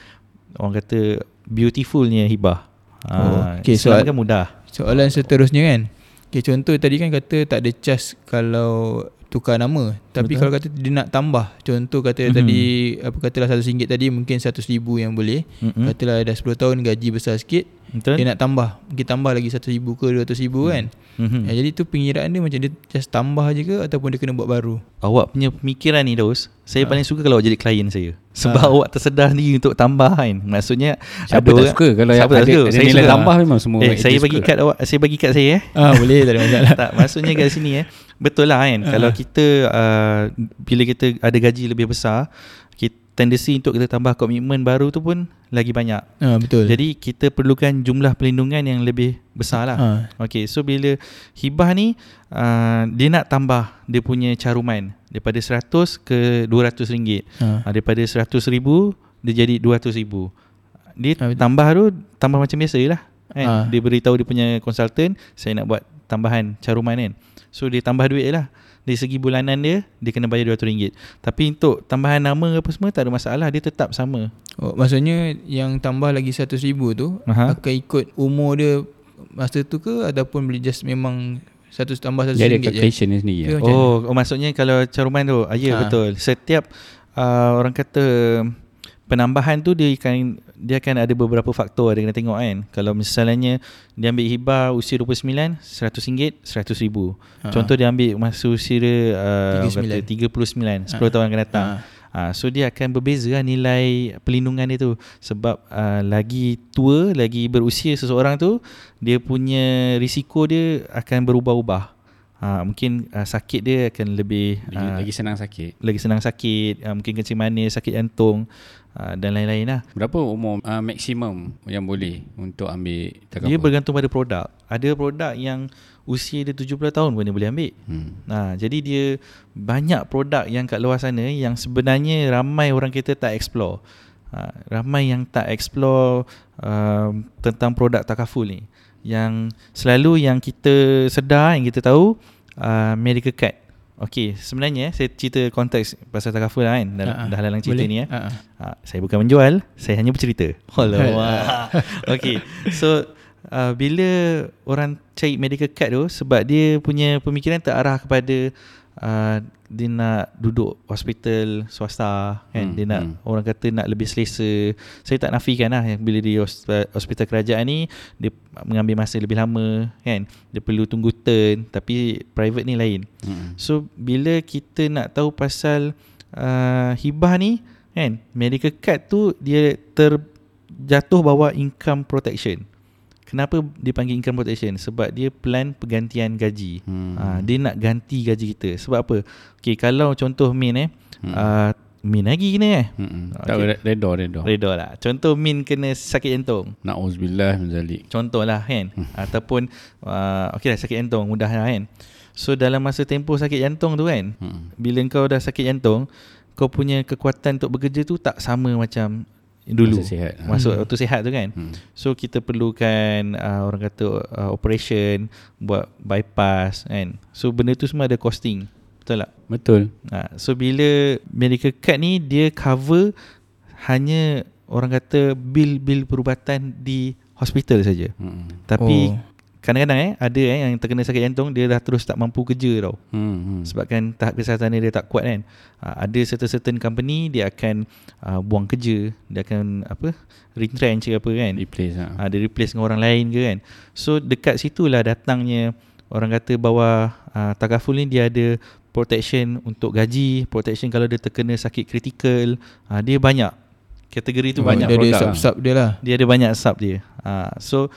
orang kata beautifulnya hibah. Ha, Oh, okay, Islam soal- kan mudah. Soalan seterusnya kan okay, Contoh tadi kan kata Tak ada charge Kalau tukar nama Tapi Betul. kalau kata dia nak tambah Contoh kata Mhm. tadi Apa katalah RM100 tadi Mungkin RM100,000 yang boleh Mm-mm. Katalah dah 10 tahun Gaji besar sikit Betul? Dia nak tambah Mungkin tambah lagi RM100,000 ke RM200,000 kan Mhm. ya, Jadi tu pengiraan dia Macam dia just tambah je ke Ataupun dia kena buat baru Awak punya pemikiran ni Daus Saya Ha. paling suka kalau awak jadi klien saya Sebab Ha. awak tersedar sendiri untuk tambah kan Maksudnya Siapa ada tak orang- suka kalau Siapa ada, tak suka? ada Saya nilai suka. tambah memang semua Eh, saya bagi suka. kad awak, saya bagi kad saya eh. Ah Boleh tak ada masalah (laughs) tak, maksudnya kat sini eh. (laughs) Betul lah kan. Ha. Kalau kita uh, bila kita ada gaji lebih besar, kita tendensi untuk kita tambah komitmen baru tu pun lagi banyak. ah, Betul Jadi kita perlukan jumlah perlindungan yang lebih besar lah. ah. Okay, so bila hibah ni uh, dia nak tambah dia punya caruman daripada 100 ke 200 ringgit. Ah. Uh, daripada 100 ribu dia jadi 200 ribu. Dia betul. tambah tu tambah macam biasa je lah. Kan? Ah. Dia beritahu dia punya konsultan saya nak buat tambahan caruman kan. So dia tambah duit lah. Dari segi bulanan dia dia kena bayar RM200. Tapi untuk tambahan nama apa semua tak ada masalah dia tetap sama. Oh, maksudnya yang tambah lagi 100 ribu tu Aha. akan ikut umur dia masa tu ke ataupun boleh just memang 100 tambah 100 Dia ada ringgit je? calculation dia sendiri. Ke lah. macam Oh, oh maksudnya kalau caruman tu, ah, ya Ha. betul. Setiap uh, orang kata penambahan tu dia akan dia akan ada beberapa faktor dia kena tengok kan. Kalau misalnya dia ambil hibah usia 29, RM100, RM100,000. Ha. Contoh dia ambil masa usia uh, 39. kata 39, 10 tahun akan datang. Ha. Ha, so dia akan berbeza lah nilai perlindungan dia tu sebab uh, lagi tua, lagi berusia seseorang tu dia punya risiko dia akan berubah-ubah. Ha, mungkin uh, sakit dia akan lebih Lagi, uh, lagi senang sakit. lagi senang sakit, uh, mungkin kencing manis, sakit jantung uh, dan lain-lain lah. Berapa umur uh, maksimum yang boleh untuk ambil takaful? Dia bergantung pada produk. Ada produk yang usia dia 70 tahun pun dia boleh ambil. Hmm. Nah, jadi dia banyak produk yang kat luar sana yang sebenarnya ramai orang kita tak explore. Ha, ramai yang tak explore um, tentang produk takaful ni. Yang selalu yang kita sedar, yang kita tahu uh, medical card. Okey, sebenarnya saya cerita konteks pasal takaful lah kan. Dah, Ha, ha. dah lalang cerita Boleh? ni eh. Ha, ha. Ha, saya bukan menjual, saya hanya bercerita. Alamak. (laughs) Okey. So uh, bila orang cari medical card tu sebab dia punya pemikiran terarah kepada uh, dia nak duduk hospital swasta kan Hmm, dia nak hmm. orang kata nak lebih selesa saya tak nafikan lah yang bila dia hosp- hospital kerajaan ni dia mengambil masa lebih lama kan dia perlu tunggu turn tapi private ni lain Hmm. So bila kita nak tahu pasal uh, hibah ni kan medical card tu dia terjatuh bawah income protection. Kenapa dipanggil income protection? Sebab dia plan pergantian gaji. Hmm. Hmm. Uh, dia nak ganti gaji kita. Sebab apa? Okay, kalau contoh Min eh, Hmm. hmm. uh, Min lagi kena eh. Hmm. Okey. Tak re- redha redha. Reda lah. Contoh Min kena sakit jantung. Nauzubillah min zalik. Contohlah kan Ataupun uh, Okey lah sakit jantung Mudah lah kan So dalam masa tempoh sakit jantung tu kan Hmm. Bila kau dah sakit jantung Kau punya kekuatan untuk bekerja tu Tak sama macam Dulu Masa sihat. Masuk Hmm. waktu sihat tu kan Hmm. So kita perlukan uh, Orang kata uh, Operation Buat bypass kan So benda tu semua ada costing Betul tak? Betul. Ha, so bila medical card ni dia cover hanya orang kata bil-bil perubatan di hospital saja. Hmm. Tapi Oh. Kadang-kadang eh ada eh yang terkena sakit jantung dia dah terus tak mampu kerja tau. Hmm. hmm. Sebabkan tahap kesihatan dia, dia tak kuat kan. Ha, ada certain-certain company dia akan uh, buang kerja, dia akan apa retrench ke apa kan. replace ah. Ha, dia replace dengan orang lain ke kan. So dekat situlah datangnya orang kata bahawa uh, takaful ni dia ada protection untuk gaji, protection kalau dia terkena sakit kritikal. Uh, dia banyak. Kategori tu Oh, banyak dia ada produk sub-sub dia lah. dia ada banyak sub dia. Ha, so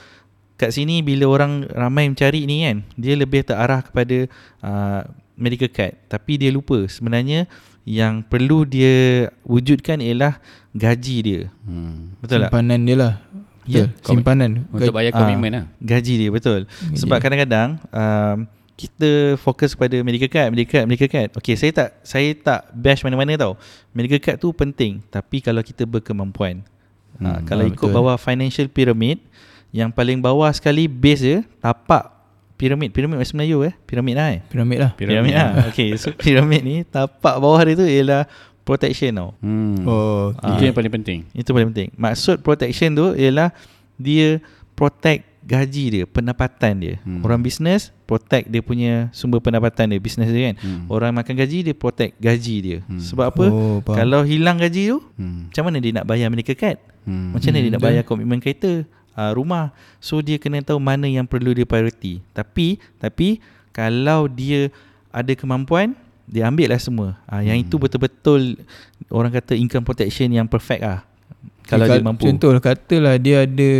kat sini bila orang ramai mencari ni kan, dia lebih terarah kepada uh, medical card. Tapi dia lupa sebenarnya yang perlu dia wujudkan ialah gaji dia. Hmm. Betul tak? Simpanan dia lah. Ya, Betul. Simpanan. Untuk bayar Ah. komitmen lah. Gaji dia betul. Gaji. Sebab kadang-kadang um, kita fokus pada medical card, medical card, medical card. Okey, saya tak saya tak bash mana-mana tau. Medical card tu penting, tapi kalau kita berkemampuan. Hmm, ha, Hmm, kalau ah, ikut betul. bawah financial pyramid, yang paling bawah sekali base dia tapak piramid. Piramid bahasa Melayu eh? Piramid lah eh? Piramid lah. Piramid lah. Okey, so piramid ni tapak bawah dia tu ialah protection tau. Hmm. Oh, Ah. Itu yang paling penting. Itu paling penting. Maksud protection tu ialah dia protect gaji dia, pendapatan dia. Hmm. Orang bisnes protect dia punya sumber pendapatan dia, bisnes dia kan. Hmm. Orang makan gaji dia protect gaji dia. Hmm. Sebab apa? Oh, faham. Kalau hilang gaji tu, Hmm. macam mana dia nak bayar medical card? Hmm. Macam mana Hmm, dia nak bayar komitmen kereta, uh, rumah. So dia kena tahu mana yang perlu dia priority. Tapi tapi kalau dia ada kemampuan, dia ambil lah semua. Uh, yang Hmm. itu betul-betul orang kata income protection yang perfect ah. Kalau Kal- dia mampu. Contoh katalah dia ada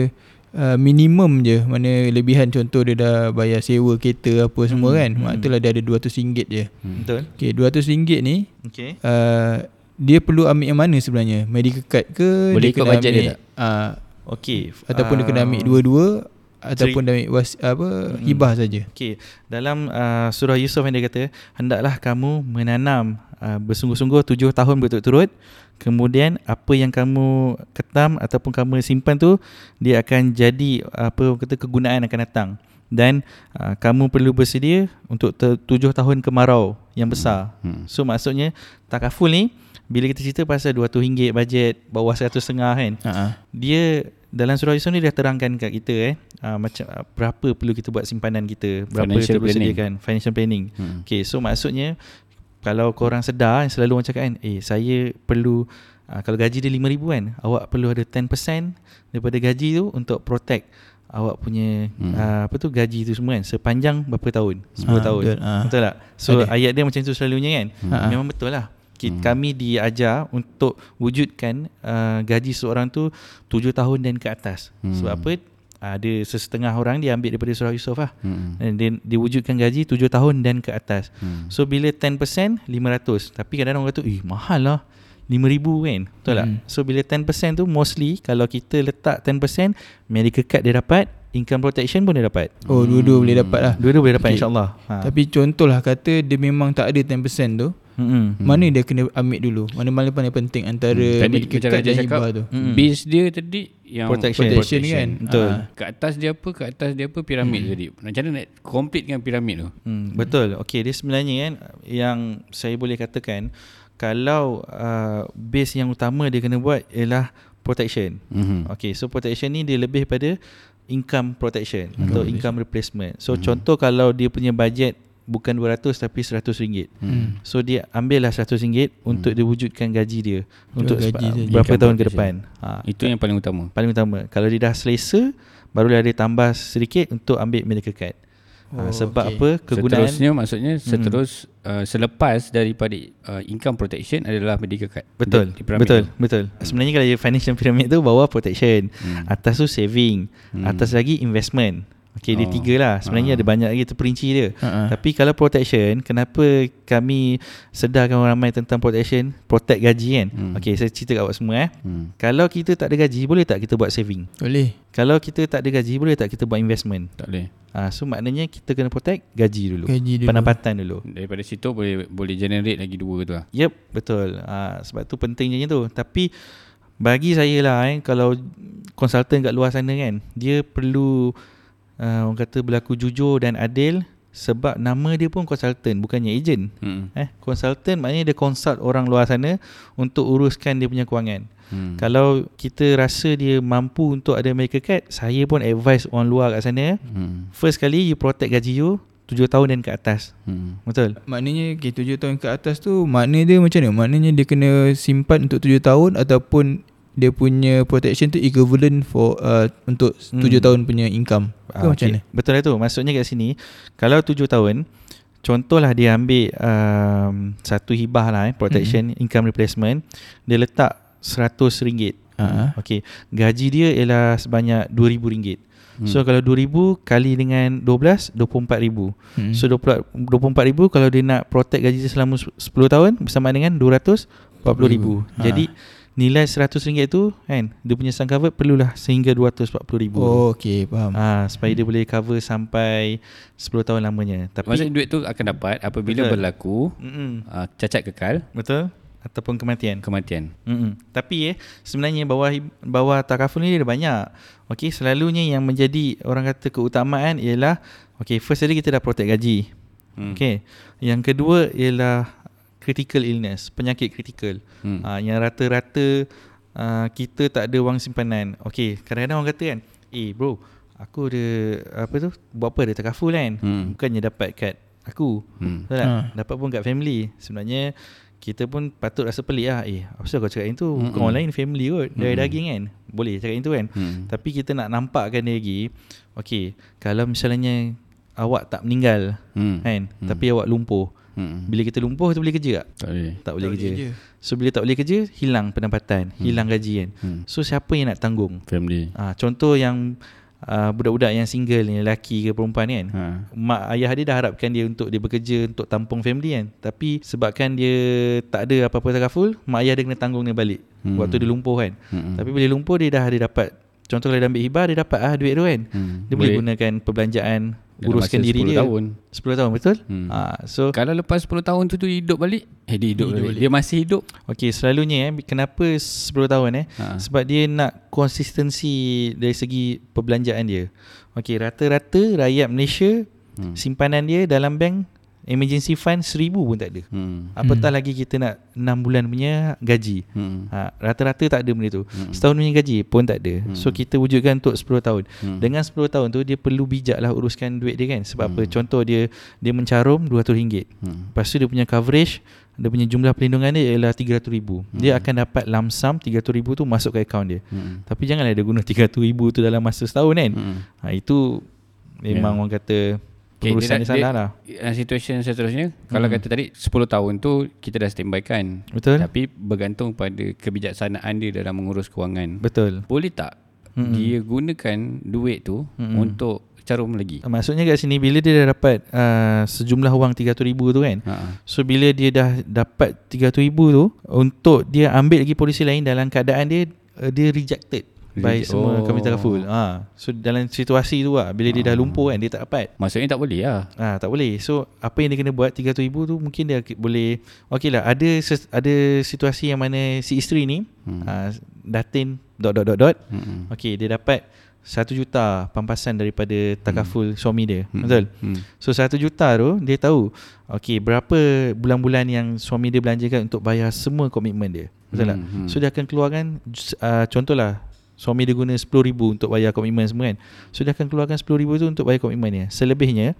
uh, minimum je mana lebihan contoh dia dah bayar sewa kereta apa semua Hmm, kan. hmm. Mak itulah dia ada RM200 je. Hmm. Betul? Okey, RM200 ni Okay. uh, dia perlu ambil yang mana sebenarnya? Medical card ke Boleh dia ikut kena bajet dia tak? Uh, Okay. ataupun dia kena ambil Ah, dua-dua ataupun dia ambil was, apa Hmm. hibah saja. Okay. Dalam uh, surah Yusuf yang dia kata, hendaklah kamu menanam uh, bersungguh-sungguh tujuh tahun berturut-turut. Kemudian apa yang kamu ketam ataupun kamu simpan tu dia akan jadi apa kata kegunaan akan datang. Dan uh, kamu perlu bersedia untuk te- tujuh tahun kemarau yang besar. Hmm. So maksudnya takaful ni bila kita cerita pasal RM200 bajet bawah RM100 kan Ha dia dalam surah Yusuf ni dia terangkan kat kita eh uh, macam uh, berapa perlu kita buat simpanan kita berapa Financial kita perlu sediakan financial planning Hmm. okay so maksudnya kalau korang sedar selalu orang cakap kan eh saya perlu uh, kalau gaji dia 5000 kan awak perlu ada 10% daripada gaji tu untuk protect awak punya hmm. uh, apa tu gaji tu semua kan sepanjang berapa tahun 10 Ah, tahun betul. Ah. betul tak so Ada. ayat dia macam tu selalunya kan Ah. memang betul lah kita, kami diajar untuk wujudkan uh, gaji seorang tu 7 tahun dan ke atas. Hmm. sebab apa? Ada sesetengah orang dia ambil daripada surah Yusuf lah. Hmm. dan dia, dia wujudkan gaji 7 tahun dan ke atas. Hmm. So bila 10% 500 Tapi kadang-kadang orang kata Eh mahal lah. 5000 kan? Betul tak? Hmm. So bila 10% tu Mostly Kalau kita letak 10% Medical card dia dapat Income protection pun dia dapat Oh dua-dua boleh dapat lah Dua-dua boleh dapat Okay. insyaAllah ha. Tapi contohlah kata dia memang tak ada 10% tu Mm-mm. Mana dia kena ambil dulu Mana mana paling penting Antara Hmm. Tadi medical macam card Raja dan cakap hibah tu Mm-mm. Base dia tadi yang Protection. Protection kan Betul. Ah. Kat atas dia apa Kat atas dia apa Piramid Hmm. tadi Macam mana nak complete dengan piramid tu Hmm, betul. Okey, dia sebenarnya kan yang saya boleh katakan kalau uh, base yang utama dia kena buat ialah protection. mm-hmm. Okey, so protection ni dia lebih pada income protection Income atau income replacement. So contoh kalau dia punya budget bukan 200 tapi 100 ringgit. Hmm. So dia ambillah 100 ringgit untuk dia wujudkan gaji dia untuk gaji sepa- berapa tahun ke depan. Ha, Itu yang paling utama paling utama. Kalau dia dah selesa barulah dia tambah sedikit untuk ambil medical card. Oh, ha, sebab okey. apa? Kegunaan Seterusnya maksudnya Seterus uh, Selepas daripada uh, Income protection adalah medical card Betul, Di- di piramid betul, tu. betul. Sebenarnya kalau financial pyramid tu bawah protection, Hmm. atas tu saving, Hmm. atas lagi investment. Okey, dia Oh. tiga lah. Sebenarnya Ah. ada banyak lagi terperinci dia. Ha-ha. Tapi kalau protection, kenapa kami sedarkan orang ramai tentang protection, protect gaji kan? Hmm. Okey, saya cerita kat awak semua eh. hmm. Kalau kita tak ada gaji, boleh tak kita buat saving? Boleh Kalau kita tak ada gaji, boleh tak kita buat investment? Tak boleh Ah, so maknanya kita kena protect gaji dulu. Gaji dulu Pendapatan dulu. Daripada situ boleh boleh generate lagi dua tu lah Yep, betul. Ah, sebab tu pentingnya tu. Tapi bagi saya lah eh, kalau konsultan kat luar sana kan, dia perlu uh, orang kata berlaku jujur dan adil sebab nama dia pun konsultan bukannya ejen. hmm. Eh, konsultan maknanya dia consult orang luar sana untuk uruskan dia punya kewangan. Hmm. Kalau kita rasa dia mampu untuk ada medical card, saya pun advise orang luar kat sana. Hmm. First kali you protect gaji you 7 tahun dan ke atas. Hmm. Betul? Maknanya okay, 7 tahun ke atas tu Makna dia macam mana? Maknanya dia kena simpan untuk 7 tahun Ataupun dia punya protection tu equivalent for uh, Untuk 7 Hmm. tahun punya income Ah, macam okey. mana? Betul lah tu. Maksudnya kat sini, kalau tujuh tahun, contohlah dia ambil um, satu hibah lah eh, protection Hmm. income replacement, dia letak RM100. Ha. Okey, gaji dia ialah sebanyak RM2,000. Hmm. So kalau 2000 kali dengan 12 24000. Hmm. So 20 24000 kalau dia nak protect gaji dia selama 10 tahun bersama dengan 240000. Ha. Jadi nilai RM100 tu kan dia punya sum covered perlulah sehingga 240000. Oh okay faham Ah supaya dia boleh cover sampai 10 tahun lamanya. Tapi Maksudnya duit tu akan dapat Apabila Betul. berlaku mm uh, Cacat kekal betul ataupun kematian. Kematian Mm-mm. Tapi eh sebenarnya bawah bawah takaful ni dia ada banyak. Okey, selalunya yang menjadi orang kata keutamaan ialah okey, first tadi kita dah protect gaji. hmm. Okey. Yang kedua ialah critical illness, penyakit kritikal. Hmm. Ah yang rata-rata uh, kita tak ada wang simpanan. Okey, kadang-kadang orang kata kan, "Eh bro, aku ada apa tu? Buat apa ada takaful kan? Hmm. Bukannya dapat kat aku." Hmm. Betul tak? Ha. Dapat pun kat family. Sebenarnya kita pun patut rasa pelik lah. Eh, apa sebab kau cakap yang tu? Bukan Mm-mm. orang lain family kot. Dari Mm-mm. daging kan? Boleh cakap yang tu kan? Hmm. Tapi kita nak nampakkan dia lagi. Okay, kalau misalnya awak tak meninggal Hmm. kan? Hmm. Tapi awak lumpuh. Hmm. Bila kita lumpuh, kita boleh kerja tak? Tak boleh Tak boleh Tak kerja. je. So, bila tak boleh kerja, hilang pendapatan. Hilang gaji kan? hmm. So, siapa yang nak tanggung? Family Ah, contoh yang uh, budak-budak yang single ni, lelaki ke perempuan kan? ha. mak ayah dia dah harapkan dia untuk dia bekerja untuk tampung family kan tapi sebabkan dia tak ada apa-apa takaful mak ayah dia kena tanggung dia balik Hmm. hmm. waktu dia lumpuh kan Hmm. tapi bila lumpuh dia dah ada dapat contoh kalau dia ambil hibah dia dapat ah duit tu kan Hmm. dia boleh, gunakan perbelanjaan uruskan diri 10 dia tahun 10 tahun betul Hmm. ah so Kalau lepas 10 tahun tu tu hidup balik Eh dia hidup, Hidup balik. balik. Dia masih hidup okey selalunya eh kenapa 10 tahun eh ha. sebab dia nak konsistensi dari segi perbelanjaan dia okey rata-rata rakyat Malaysia hmm. simpanan dia dalam bank emergency fund seribu pun tak ada. Hmm. Apatah lagi kita nak 6 bulan punya gaji. Hmm. Ha, rata-rata tak ada benda tu. Hmm. Setahun punya gaji pun tak ada. Hmm. So kita wujudkan untuk 10 tahun. Hmm. Dengan 10 tahun tu dia perlu bijak lah uruskan duit dia kan. Sebab apa? Hmm. Contoh dia dia mencarum RM200. Hmm. Lepas tu dia punya coverage dia punya jumlah perlindungan dia ialah RM300,000. Dia Hmm. akan dapat lump sum RM300,000 tu masuk ke akaun dia. Hmm. Tapi janganlah dia guna RM300,000 tu dalam masa setahun kan. Hmm. Ha, itu memang Ya. orang kata Okay, pengurusan dia, salah lah. Dalam situasi seterusnya hmm. Kalau kata tadi 10 tahun tu Kita dah standby kan Betul? Tapi bergantung pada Kebijaksanaan dia Dalam mengurus kewangan Betul. Boleh tak Mm-mm. Dia gunakan Duit tu Mm-mm. Untuk Carum lagi Maksudnya kat sini bila dia dah dapat uh, sejumlah wang RM300,000 tu kan. ha. So bila dia dah dapat RM300,000 tu untuk dia ambil lagi polisi lain dalam keadaan dia uh, dia rejected by Reject- semua oh. komite kaful. Ha. So dalam situasi tu lah bila dia dah lumpuh kan dia tak dapat. Maksudnya tak boleh lah Ah tak boleh. So apa yang dia kena buat 300,000 tu mungkin dia boleh okeylah ada ses, ada situasi yang mana si isteri ni Hmm. uh, datin dot dot dot dot. Hmm. Okey dia dapat 1 juta pampasan daripada takaful hmm. suami dia. Hmm. Betul? Hmm. So 1 juta tu dia tahu okey berapa bulan-bulan yang suami dia belanjakan untuk bayar semua komitmen dia. Betul tak? Hmm, hmm. So dia akan keluarkan uh, contohlah suami dia guna 10,000 untuk bayar komitmen semua kan. So dia akan keluarkan 10,000 tu untuk bayar komitmen dia. Selebihnya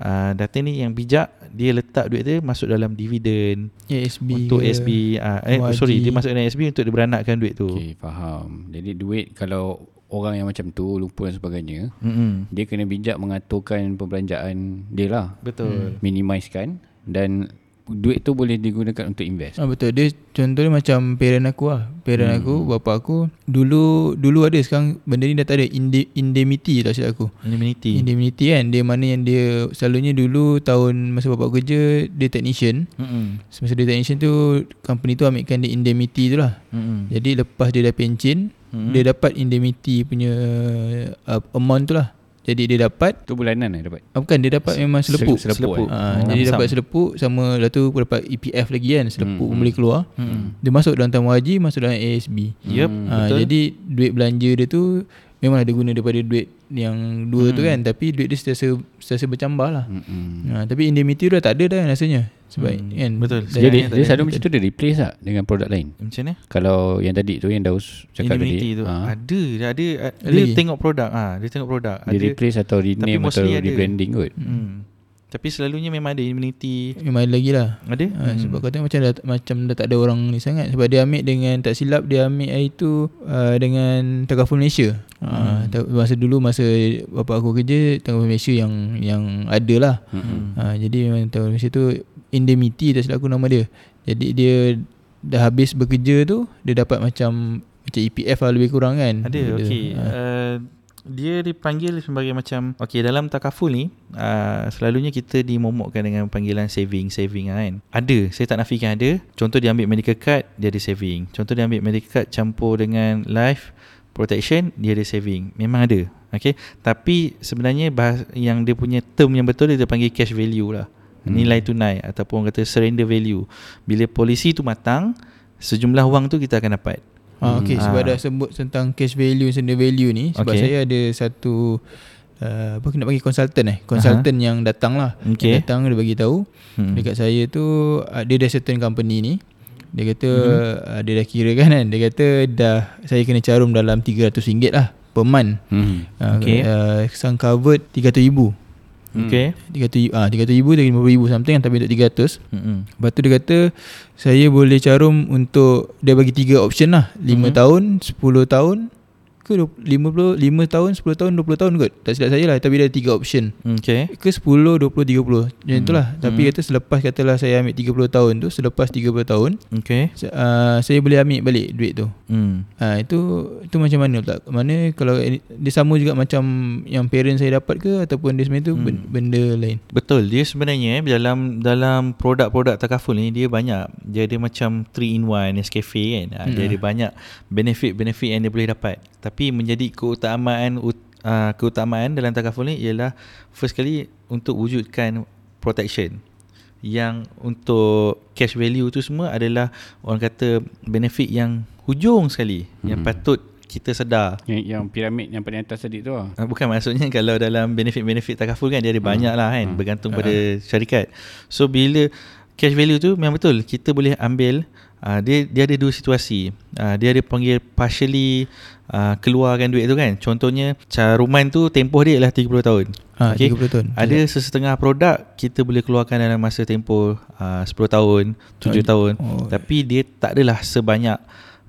uh, data ni yang bijak dia letak duit dia masuk dalam dividen ASB untuk ke, SB uh, eh YG. sorry dia masuk dalam SB untuk dia beranakkan duit tu. Okay faham Jadi duit Kalau orang yang macam tu Lupa dan sebagainya Mm-mm. Dia kena bijak mengaturkan Perbelanjaan dia lah Betul. Minimizekan Dan Duit tu boleh digunakan untuk invest Ah betul. Dia contoh dia macam parent aku lah. Parent hmm. aku, bapa aku dulu dulu ada sekarang benda ni dah tak ada Inde, indemnity tak silap aku. Indemnity. Indemnity kan dia mana yang dia selalunya dulu tahun masa bapa aku kerja dia technician. Mm-mm. Semasa dia technician tu company tu ambilkan dia indemnity tu lah. Mm-mm. Jadi lepas dia dah pencen Mm-mm. dia dapat indemnity punya uh, amount tu lah. Jadi dia dapat Tu bulanan lah dapat ah, bukan dia dapat memang selepuk. Se- selepuk, Selepuk. eh? Ha, Oh. jadi Lump dapat selepuk sama lepas tu dapat EPF lagi kan selepuk Hmm, hmm. boleh keluar. Hmm. Dia masuk dalam tamu haji masuk dalam ASB. Yep, Hmm. Ha, betul. jadi duit belanja dia tu memang ada guna daripada duit yang dua hmm. tu kan tapi duit dia sentiasa sentiasa bercambah lah. Hmm. Ha, tapi indemnity tu dah tak ada dah rasanya. Sebab Hmm, kan betul. tak dia ada. selalu macam tu Dia replace tak Dengan produk lain Macam mana? Kalau yang tadi tu Yang Daus cakap Indemnity tadi tu. ha, Ada, dia ada, Ada dia lagi? tengok produk. Ah, dia tengok produk. Dia ada. replace atau rename Atau ada. rebranding kot Hmm. Tapi selalunya memang ada immunity. memang ada lagi lah. Ada? Ha, sebab kau tengok macam dah, macam dah tak ada orang ni sangat sebab dia ambil dengan tak silap dia ambil hari tu uh, dengan Takaful Malaysia. Ha, Hmm. masa dulu masa bapa aku kerja Takaful Malaysia yang yang ada lah. Mm-mm. Ha, jadi memang Takaful Malaysia tu indemnity tak silap aku nama dia. Jadi dia dah habis bekerja tu dia dapat macam macam EPF lah lebih kurang kan. Ada, okey. Ha. Uh, dia dipanggil sebagai macam okey dalam takaful ni uh, selalunya kita dimomokkan dengan panggilan saving saving lah kan. Ada, saya tak nafikan ada. Contoh dia ambil medical card, dia ada saving. Contoh dia ambil medical card campur dengan life protection, dia ada saving. Memang ada. Okey. Tapi sebenarnya bahas, yang dia punya term yang betul dia panggil cash value lah. Hmm. Nilai tunai ataupun kata surrender value. Bila polisi tu matang, sejumlah wang tu kita akan dapat. Ha, okay, Hmm. sebab Ah. dah sebut tentang cash value surrender value ni sebab Okay. saya ada satu uh, apa kena panggil consultant eh consultant uh-huh. yang datang lah Okay. yang datang dia bagi tahu Hmm. hmm. dekat saya tu uh, dia dah certain company ni dia kata mm-hmm. uh, dia dah kira kan kan dia kata dah saya kena carum dalam RM300 lah per month Hmm. uh, Okay. uh, sang covered RM300,000 Okay. 300 ah 300,000 dari 50,000 something tapi untuk 300 Hmm. Lepas tu dia kata Saya boleh carum untuk Dia bagi tiga option lah 5 Mhm. mm-hmm. tahun 10 tahun Ke 20, 50 5 tahun 10 tahun 20 tahun kot Tak silap saya lah Tapi dia ada tiga option Okay. Ke 10 20 30 Macam Hmm. itulah Tapi Hmm. kata selepas katalah Saya ambil 30 tahun tu Selepas 30 tahun Okay. uh, Saya boleh ambil balik duit tu Hmm. Ha, itu itu macam mana tak? Mana kalau dia sama juga macam yang parent saya dapat ke ataupun dia sebenarnya tu Hmm. benda lain? Betul. Dia sebenarnya eh, dalam dalam produk-produk takaful ni dia banyak. Dia ada macam 3 in 1 Nescafe kan. Dia Hmm. ada banyak benefit-benefit yang dia boleh dapat. Tapi menjadi keutamaan ut- uh, keutamaan dalam takaful ni ialah first kali untuk wujudkan protection. Yang untuk cash value tu semua adalah orang kata benefit yang hujung sekali hmm. yang Hmm. patut kita sedar Yang, yang piramid yang paling atas tadi tu lah. Ah, Bukan maksudnya kalau dalam benefit-benefit takaful kan dia ada banyak lah kan bergantung pada syarikat. So bila cash value tu memang betul kita boleh ambil uh, dia dia ada dua situasi. Uh, dia ada panggil partially uh, keluarkan duit tu kan. Contohnya caruman tu tempoh dia ialah 30 tahun. Ha, 30 tahun. Ada sesetengah produk kita boleh keluarkan dalam masa tempoh uh, 10 tahun, 7 tahun. Oh. Tapi dia tak adalah sebanyak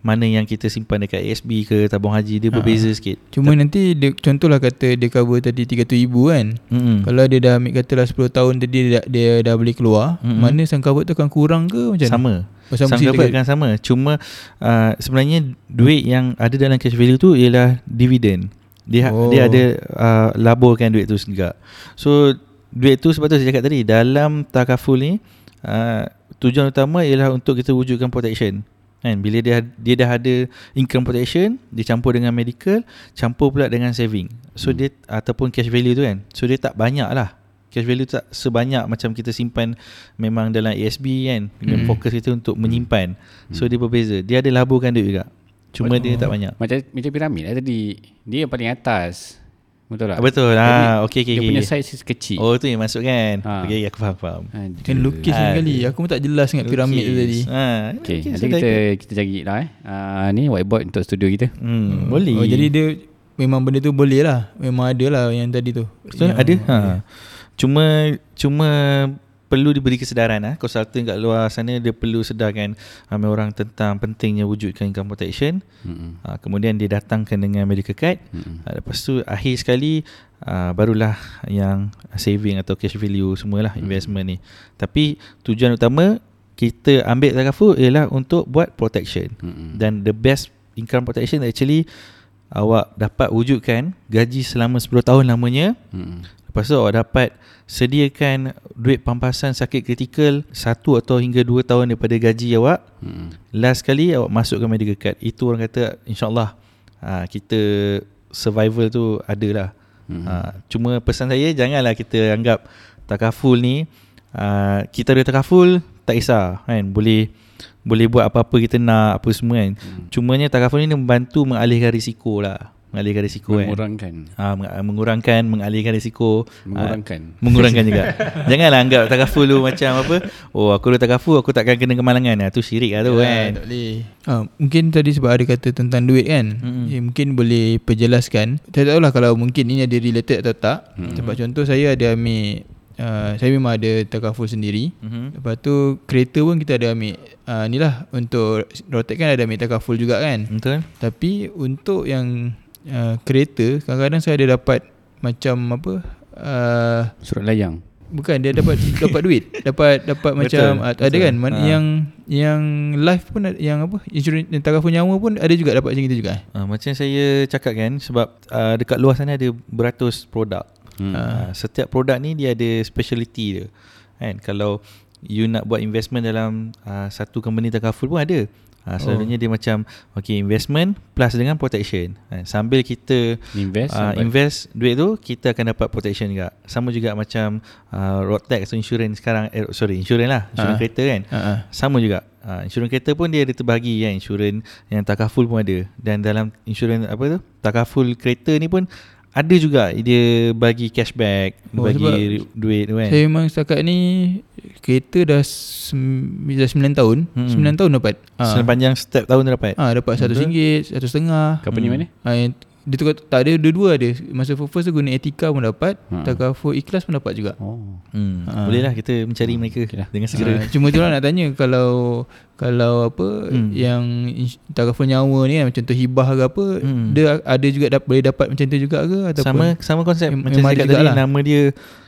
mana yang kita simpan dekat ASB ke tabung haji dia berbeza sikit. Cuma nanti dia, contohlah kata dia cover tadi 300 ribu kan. Mm-mm. Kalau dia dah ambil katalah 10 tahun tadi dia, dah- dia dah boleh keluar, Mm-mm. mana sang cover tu akan kurang ke macam sama. Oh, sama Sama cover dekat- kan sama. Cuma uh, sebenarnya duit yang ada dalam cash value tu ialah dividen. Dia Oh. oh. dia ada uh, laburkan duit tu juga. So duit tu sebab tu saya cakap tadi dalam takaful ni uh, tujuan utama ialah untuk kita wujudkan protection. Kan bila dia dia dah ada income protection dicampur dengan medical, campur pula dengan saving. So hmm. dia ataupun cash value tu kan. So dia tak banyak lah. Cash value tak sebanyak macam kita simpan memang dalam ASB kan. Dengan Hmm. fokus kita untuk menyimpan. So dia berbeza. Dia ada laburkan duit juga. Cuma dia tak banyak. Macam macam piramid lah tadi. Dia yang paling atas. Betul tak? Ah, betul. Ah, okey okey Dia punya size kecil. Oh tu yang masuk kan. Ha. Okey aku faham faham. Kan lukis Ah, ni kali. Aku pun tak jelas sangat piramid tu tadi. Ha. Okay, okey, nanti so kita dah- kita cari lah eh. Uh, ni whiteboard untuk studio kita. Hmm, boleh. Oh jadi dia memang benda tu boleh lah. Memang ada lah yang tadi tu. Betul yang, ada. Ha. Cuma cuma perlu diberi kesedaran ah. Konsultan kat luar sana dia perlu sedarkan ramai orang tentang pentingnya wujudkan income protection. Hmm. Ha, kemudian dia datangkan dengan medical card. Hmm. Ha, lepas tu akhir sekali uh, barulah yang saving atau cash value semualah investment ni. Tapi tujuan utama kita ambil takaful ialah untuk buat protection. Hmm. Dan the best income protection actually awak dapat wujudkan gaji selama 10 tahun lamanya. Hmm. Lepas tu awak dapat sediakan duit pampasan sakit kritikal satu atau hingga dua tahun daripada gaji awak. Hmm. Last kali awak masukkan medical card. Itu orang kata insyaAllah ha, kita survival tu ada lah. Hmm. Ha, cuma pesan saya janganlah kita anggap takaful ni uh, kita ada takaful tak kisah kan boleh boleh buat apa-apa kita nak apa semua kan. Hmm. Cumanya takaful ni membantu mengalihkan risiko lah. Mengalihkan risiko kan. Mengurangkan. Ha, meng- mengurangkan, mengalihkan risiko. Mengurangkan. Ha, mengurangkan juga. (laughs) Janganlah anggap takaful tu macam apa. Oh aku dah takaful aku takkan kena kemalangan. Ha, tu syirik lah tu Ya, kan. Tak boleh. Ha, mungkin tadi sebab ada kata tentang duit kan. Mm-mm. Eh, mungkin boleh perjelaskan. Saya tak tahulah kalau mungkin ini ada related atau tak. Mm-mm. Sebab contoh saya ada ambil uh, saya memang ada takaful sendiri. Mhm. Lepas tu kereta pun kita ada ambil uh, ni lah untuk rotek kan ada ambil takaful juga kan. Betul? Tapi untuk yang uh, kereta kadang-kadang saya ada dapat macam apa uh, Surat layang. bukan dia dapat (laughs) dapat duit dapat dapat macam uh, ada betul. kan man, Ha. yang yang life pun ada, yang apa insurans yang takaful nyawa pun ada juga dapat macam itu juga? Ha, macam saya cakap kan sebab uh, dekat luar sana ada beratus produk. Hmm. Uh, setiap produk ni dia ada speciality dia. Kan kalau you nak buat investment dalam uh, satu company takaful pun ada. Ha, selalunya dia macam okay investment plus dengan protection. Ha, sambil kita Invest. uh, invest duit tu kita akan dapat protection juga. Sama juga macam uh, road tax atau insurans sekarang eh, sorry insurans lah, insurans Ah. kereta kan. Ha ah. Sama juga. Uh, insurans kereta pun dia ada terbagi kan. Insurans yang takaful pun ada. Dan dalam insurans apa tu? Takaful kereta ni pun ada juga dia bagi cashback, dia Oh, bagi duit tu kan. Saya memang setakat ni kereta dah sem- dah 9 tahun, Hmm. 9 tahun dapat. Ha. Sepanjang setiap tahun dia dapat. Ah dapat satu Betul. ringgit, satu setengah. Company Hmm. mana? Yang dia tu kata- tak ada dua-dua ada. Masa first tu guna Etika pun dapat, Ha. Takaful Ikhlas pun dapat juga. Oh. Hmm. Ah. Boleh lah kita mencari mereka okey lah. dengan segera. Ah, cuma tu lah nak tanya kalau kalau apa Hmm. yang takaful nyawa ni kan contoh hibah ke apa Hmm. dia ada juga dap, boleh dapat macam tu juga ke ataupun sama sama konsep Mem- macam cakap tadi jugalah. nama dia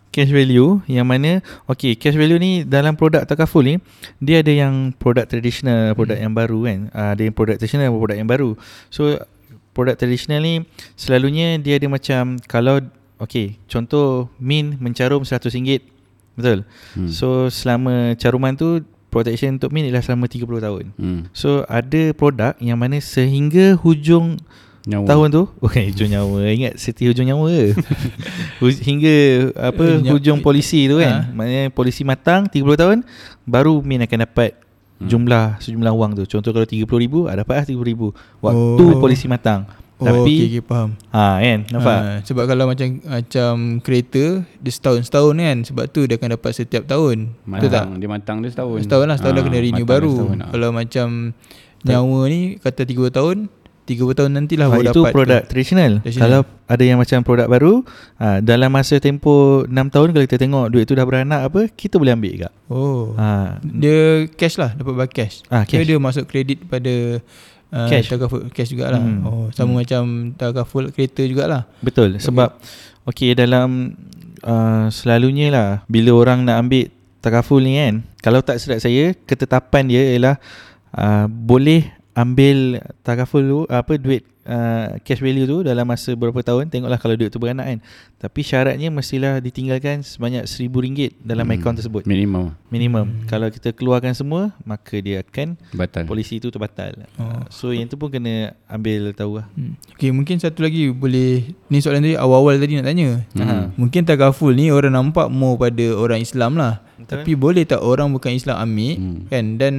cash value yang mana okey cash value ni dalam produk takaful ni dia ada yang produk tradisional produk yang baru kan uh, ada yang produk tradisional produk yang baru so produk tradisional ni selalunya dia ada macam kalau okey contoh min mencarum RM100 betul Hmm. so selama caruman tu protection untuk min ialah selama 30 tahun Hmm. so ada produk yang mana sehingga hujung Nyawa. Tahun tu (laughs) Bukan hujung nyawa Ingat seti hujung nyawa ke (laughs) Hu- Hingga Apa Hujung polisi tu kan Ha. Maknanya polisi matang 30 tahun Baru Min akan dapat Hmm. Jumlah Sejumlah wang tu Contoh kalau RM30,000 ah, Dapat lah RM30,000 Waktu Oh. polisi matang Oh, Tapi okay, okay, faham. ha kan nampak? Ha, sebab kalau macam macam kereta dia setahun-setahun kan sebab tu dia akan dapat setiap tahun. Betul tak? Matang, dia matang dia setahun. Setahun lah, setahun dah Ah, kena renew matang baru. setahun, ah. Kalau macam nyawa ni kata 30 tahun, 30 tahun nantilah Ah, baru itu dapat produk tu. tradisional. Tradisional. Kalau ada yang macam produk baru, ha, dalam masa tempoh 6 tahun kalau kita tengok duit tu dah beranak apa, kita boleh ambil juga. Oh. Ha, Dia cash lah, dapat by cash. Kira cash. dia masuk kredit pada uh, Cash. Takaful cash jugalah. Hmm. Oh, sama macam takaful kereta jugalah. betul sebab okey dalam uh, selalunya lah bila orang nak ambil takaful ni kan, kalau tak silap saya, ketetapan dia ialah uh, boleh ambil takaful tu apa duit uh, cash value tu dalam masa berapa tahun tengoklah kalau duit tu beranak kan tapi syaratnya mestilah ditinggalkan sebanyak RM1000 dalam Hmm. akaun tersebut Minimum minimum Hmm. kalau kita keluarkan semua maka dia akan batal. polisi tu terbatal Oh. oh. so yang tu pun kena ambil tahu lah Hmm. Okay, mungkin satu lagi boleh ni soalan tadi awal-awal tadi nak tanya. Hmm. Mungkin takaful ni orang nampak more pada orang Islam lah. Betul. Tapi boleh tak orang bukan Islam ambil Hmm. kan dan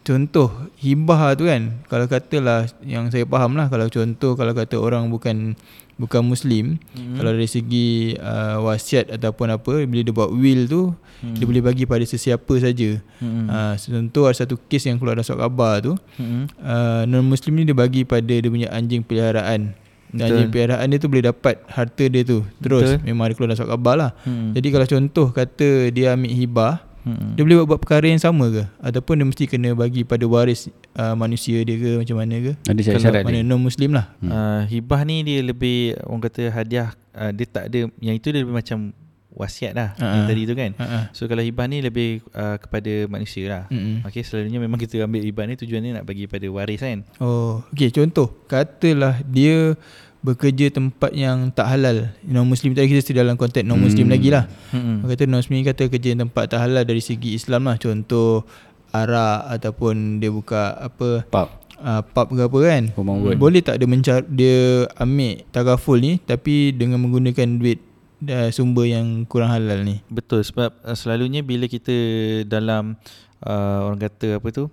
contoh hibah tu kan kalau katalah yang saya faham lah kalau contoh kalau kata orang bukan bukan muslim Hmm. kalau dari segi uh, wasiat ataupun apa bila dia buat will tu hmm. dia boleh bagi pada sesiapa saja Hmm. uh, contoh ada satu kes yang keluar dalam surat khabar tu Hmm. uh, non muslim ni dia bagi pada dia punya anjing peliharaan dan Betul. anjing peliharaan dia tu boleh dapat harta dia tu terus Betul. memang ada keluar dalam surat khabar lah Hmm. jadi kalau contoh kata dia ambil hibah Hmm. dia boleh buat, buat perkara yang sama ke ataupun dia mesti kena bagi pada waris uh, manusia dia ke macam mana ke Ada syarat-syarat mana dia. non muslim lah Hmm. Uh, hibah ni dia lebih orang kata hadiah uh, dia tak ada yang itu dia lebih macam wasiat lah Ha, yang tadi tu kan. Ha So kalau hibah ni lebih uh, kepada manusia lah. Mm-mm. Okey selalunya memang kita ambil hibah ni tujuannya nak bagi pada waris kan. Oh, okey contoh katalah dia bekerja tempat yang tak halal. Non muslim tadi kita still dalam konteks non muslim Hmm. lagi lah. Hmm. Kata non muslim kata kerja tempat tak halal dari segi Islam lah. Contoh arak ataupun dia buka apa Pub. uh, pub ke apa kan. Urut. Boleh tak dia mencar dia ambil tagaful ni tapi dengan menggunakan duit uh, sumber yang kurang halal ni. Betul sebab uh, selalunya bila kita dalam uh, orang kata apa tu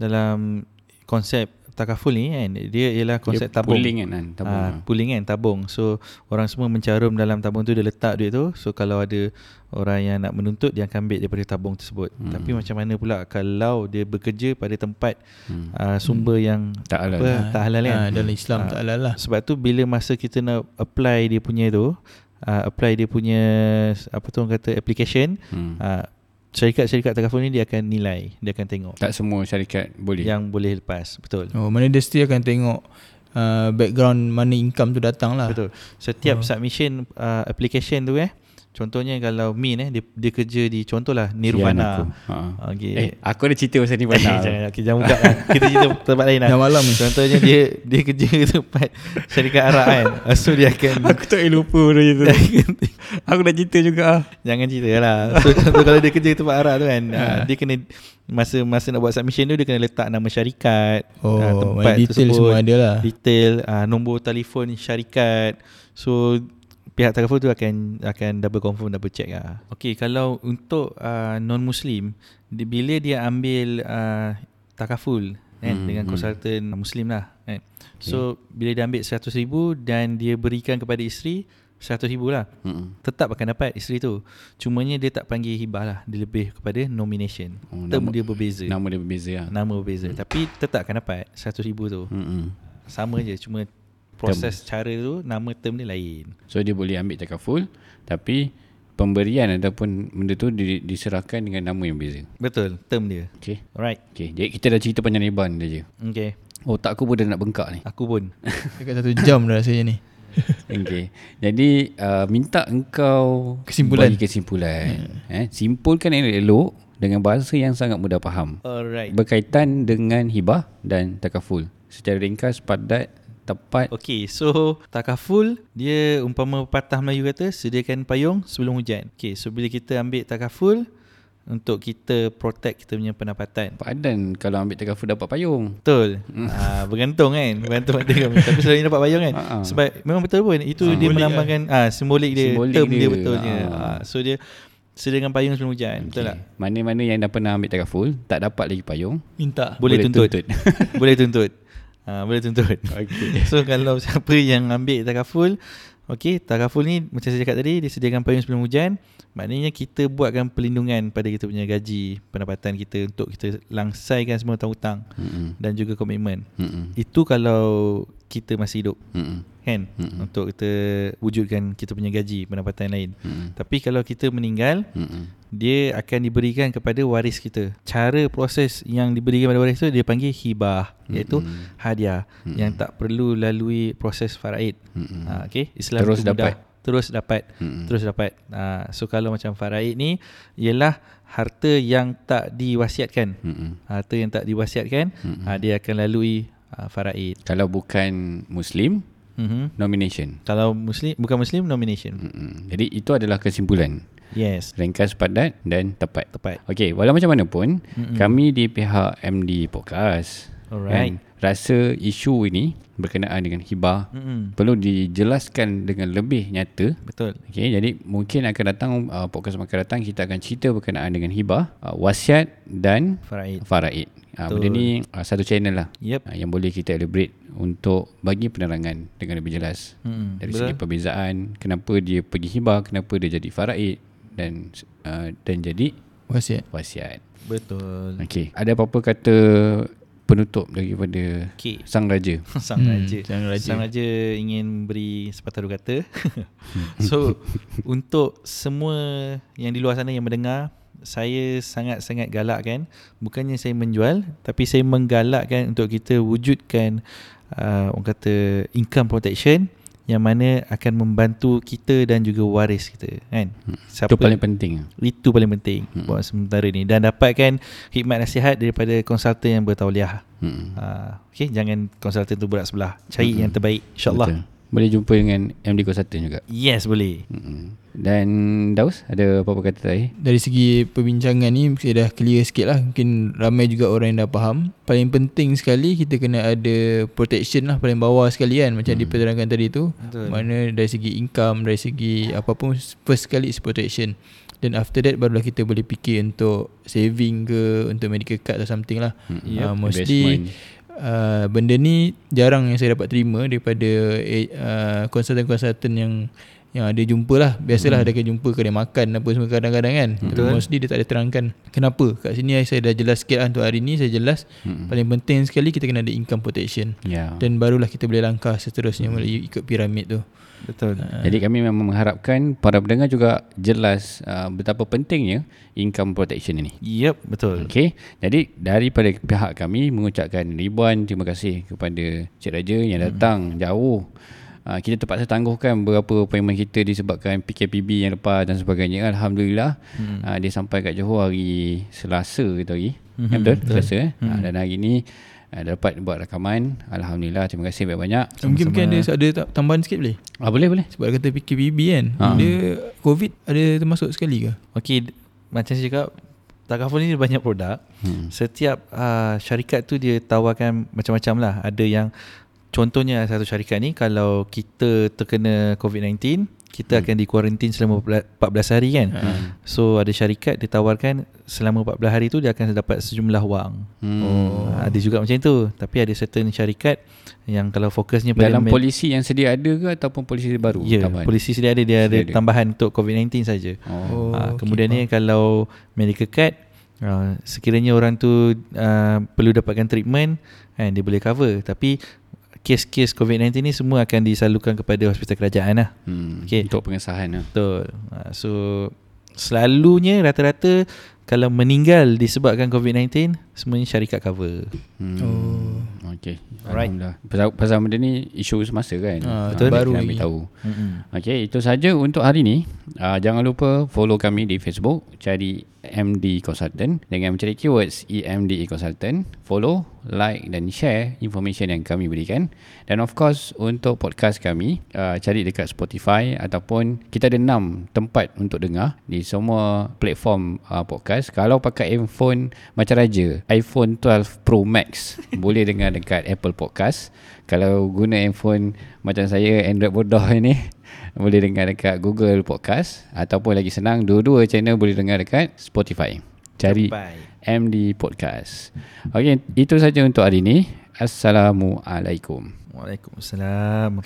dalam konsep takaful ni kan dia ialah konsep Dia tabung. Pooling kan, kan tabung. Ah, pooling kan tabung. So orang semua mencarum dalam tabung tu dia letak duit tu. So kalau ada orang yang nak menuntut dia akan ambil daripada tabung tersebut. Hmm. Tapi macam mana pula kalau dia bekerja pada tempat Hmm. uh, sumber yang Tak halal. apa tak halal kan. Ah, dalam Islam Ah. tak halal lah. Sebab tu bila masa kita nak apply dia punya tu uh, apply dia punya apa tu orang kata application Hmm. uh, syarikat-syarikat takaful ni dia akan nilai, dia akan tengok Tak semua syarikat boleh. yang boleh lepas. Betul. Oh, mana dia still akan tengok uh, background mana income tu datang lah. Betul. Setiap Oh. submission uh, application tu eh contohnya kalau Min eh dia, dia kerja di contohlah Nirvana. aku. Ha. Okey. Eh, aku ada cerita pasal Nirvana. Eh, (laughs) jangan okay, jangan buka lah. Kita cerita tempat lain lah. Dah malam ni. Contohnya dia dia kerja di tempat syarikat arak kan. So dia akan (laughs) aku tak boleh lupa benda itu. (laughs) aku dah cerita juga. ah. Jangan cerita lah So contoh kalau dia kerja di tempat arak tu kan uh, Dia kena Masa masa nak buat submission tu Dia kena letak nama syarikat Oh, ah, mana detail semua ada lah. Detail uh, Nombor telefon syarikat So Pihak telefon tu akan akan double confirm double check lah. Okey kalau untuk uh, non muslim di, bila dia ambil uh, takaful kan Hmm, dengan hmm. konsultan muslim lah kan. So bila dia ambil 100,000 dan dia berikan kepada isteri 100,000 lah Hmm. tetap akan dapat isteri tu. Cumanya dia tak panggil hibah lah. Dia lebih kepada nomination. Oh, Term nama- dia berbeza. Nama dia berbeza lah. Nama berbeza. Tapi tetap akan dapat 100,000 tu. Hmm. Sama je. Cuma proses cara tu nama term dia lain. So dia boleh ambil takaful tapi pemberian ataupun benda tu di, diserahkan dengan nama yang berbeza. Betul. Term dia. Okay. Alright. Okay. Jadi kita dah cerita panjang lebar ni dah je. Okay. Otak aku pun dah nak bengkak ni. Aku pun. (laughs) Dekat satu jam dah rasanya ni. (laughs) Okay. Jadi uh, minta engkau Kesimpulan. bagi kesimpulan. Eh, simpulkan yang elok dengan bahasa yang sangat mudah faham. Alright. Berkaitan dengan hibah dan takaful. Secara ringkas, padat, tepat. Okay, so takaful dia umpama patah Melayu kata sediakan payung sebelum hujan. Okay, so bila kita ambil takaful untuk kita protect kita punya pendapatan. Padan kalau ambil takaful dapat payung. Betul. Ha, bergantung kan. Bergantung pada kami. (laughs) Tapi selalunya dapat payung kan. Ha-ha. Sebab memang betul pun. Itu dia Simbolik melambangkan ah simbolik dia, Simbolik term dia, dia. betulnya. Ha. Ha. so dia sediakan payung sebelum hujan. Betul tak? Mana-mana yang dah pernah ambil takaful, tak dapat lagi payung. Minta. Boleh, tuntut. boleh tuntut. (laughs) uh, boleh tuntut. Okay. (laughs) So kalau siapa yang ambil takaful Okey, takaful ni macam saya cakap tadi disediakan payung sebelum hujan. Maknanya kita buatkan perlindungan pada kita punya gaji, pendapatan kita untuk kita langsaikan semua hutang-hutang Mm-mm. dan juga komitmen. Mm-mm. Itu kalau kita masih hidup Mm-mm. Kan Mm-mm. untuk kita wujudkan kita punya gaji, pendapatan lain. Mm-mm. Tapi kalau kita meninggal, Mm-mm. dia akan diberikan kepada waris kita. Cara proses yang diberikan kepada waris tu dia panggil hibah iaitu Mm-mm. hadiah Mm-mm. yang tak perlu lalui proses faraid. Mm-mm. Ha, okay? Islam Terus tu mudah. dapat. Terus dapat. Mm-mm. Terus dapat. Ha, so kalau macam faraid ni ialah harta yang tak diwasiatkan. Mm-mm. Harta yang tak diwasiatkan, Mm-mm. ha, dia akan lalui ha, faraid. Kalau bukan Muslim, Mhm. nomination. Kalau muslim bukan muslim nomination. Mm-mm. Jadi itu adalah kesimpulan. Yes, Ringkas, padat dan tepat. tepat. Okey, walau macam mana pun, Mm-mm. kami di pihak MD Podcast Alright. kan, rasa isu ini berkenaan dengan hibah Mm-mm. perlu dijelaskan dengan lebih nyata. Betul. Okey, jadi mungkin akan datang uh, podcast akan datang kita akan cerita berkenaan dengan hibah, uh, wasiat dan Faraid. faraid. Uh, benda ni uh, satu channel lah Yep. uh, yang boleh kita elaborate untuk bagi penerangan dengan lebih jelas. Mm-mm. Dari Betul. segi perbezaan, kenapa dia pergi hibah, kenapa dia jadi faraid dan uh, dan jadi Wasiat. wasiat. Betul. Okey, ada apa-apa kata penutup daripada Okey. sang raja? (laughs) Sang Hmm, Raja. Sang Raja. Sang Raja ingin beri sepatah dua kata. (laughs) so, untuk semua yang di luar sana yang mendengar, saya sangat-sangat galakkan. Bukannya saya menjual, tapi saya menggalakkan untuk kita wujudkan uh, orang kata income protection yang mana akan membantu kita dan juga waris kita kan. Itu paling penting. itu paling penting Hmm. buat sementara ni dan dapatkan khidmat nasihat daripada konsultan yang bertauliah. Hmm. Uh, okay, jangan konsultan tu berat sebelah. Cari Mm-mm. yang terbaik insya-Allah. Boleh jumpa dengan MD Consultant juga. Yes, boleh. Mm-mm. Dan Daus ada apa-apa kata tadi? Dari segi perbincangan ni Saya dah clear sikit lah Mungkin ramai juga orang yang dah faham Paling penting sekali Kita kena ada protection lah Paling bawah sekali kan Macam hmm. diterangkan tadi tu Betul. Mana dari segi income Dari segi apa pun First sekali is protection Dan after that Barulah kita boleh fikir Untuk saving ke Untuk medical card atau something lah Mm-mm. Ah, Investment. Mostly uh, Benda ni Jarang yang saya dapat terima Daripada eh, uh, Konsultan-konsultan yang yang ada jumpa lah Biasalah hmm. ada akan jumpa Kedai makan apa semua kadang-kadang kan Tapi Betul. mostly dia tak ada terangkan Kenapa Kat sini saya dah jelas sikit lah Untuk hari ni saya jelas Mm-mm. Paling penting sekali Kita kena ada income protection Ya. Dan barulah kita boleh langkah seterusnya Melalui ikut piramid tu Betul. Jadi kami memang mengharapkan para pendengar juga jelas uh, betapa pentingnya income protection ini. Yep, betul. Okey. Jadi daripada pihak kami mengucapkan ribuan terima kasih kepada Cik Raja yang datang jauh. Uh, kita terpaksa tangguhkan beberapa appointment kita disebabkan PKPB yang lepas dan sebagainya. Alhamdulillah Hmm. uh, dia sampai kat Johor hari Selasa ke tu hari. Mhm, Ya, betul? betul. Selasa eh. Uh, dan hari ni uh, dapat buat rakaman. Alhamdulillah terima kasih banyak-banyak. Mungkin mungkin ada, ada ta- tambahan sikit boleh Ah, boleh boleh. Sebab dia kata PKPB kan Ha. Dia COVID ada termasuk sekali ke Okey, macam saya cakap Takaful ni banyak produk. Hmm. Setiap uh, syarikat tu dia tawarkan macam-macam lah. Ada yang contohnya satu syarikat ni kalau kita terkena COVID-19, kita akan dikuarantin selama 14 hari kan. Hmm. So ada syarikat dia tawarkan selama 14 hari tu dia akan dapat sejumlah wang. Hmm. Oh. Ada juga macam tu. Tapi ada certain syarikat yang kalau fokusnya pada Dalam polisi yang sedia ada ke ataupun polisi baru? Ya, tambahan? polisi sedia ada dia ada Sedia ada. tambahan untuk COVID-19 saja. Oh. Ha, okey, kemudian ni kalau medical card uh, sekiranya orang tu uh, perlu dapatkan treatment kan dia boleh cover tapi kes-kes COVID-19 ni semua akan disalurkan kepada hospital kerajaan lah. Hmm. Okey. Untuk pengesahan lah. Betul. Uh, so selalunya rata-rata kalau meninggal disebabkan COVID-19 semuanya syarikat cover. Hmm. Oh. Okay. Alright. Alhamdulillah. Pasal, pasal benda ni isu semasa kan. Ah, betul. baru lagi. tahu. Mm-mm. Okay, itu saja untuk hari ni. Uh, jangan lupa follow kami di Facebook. Cari MD Consultant. Dengan mencari keywords EMD Consultant. Follow, like dan share information yang kami berikan. Dan of course, untuk podcast kami, uh, cari dekat Spotify ataupun kita ada 6 tempat untuk dengar di semua platform uh, podcast. Kalau pakai iPhone macam Raja, iPhone 12 Pro Max, (laughs) boleh dengar dekat Apple Podcast. Kalau guna handphone macam saya Android bodoh (laughs) ni boleh dengar dekat Google Podcast ataupun lagi senang dua-dua channel boleh dengar dekat Spotify. Cari Sampai. MD Podcast. Okey, itu saja untuk hari ini. Assalamualaikum. Waalaikumsalam.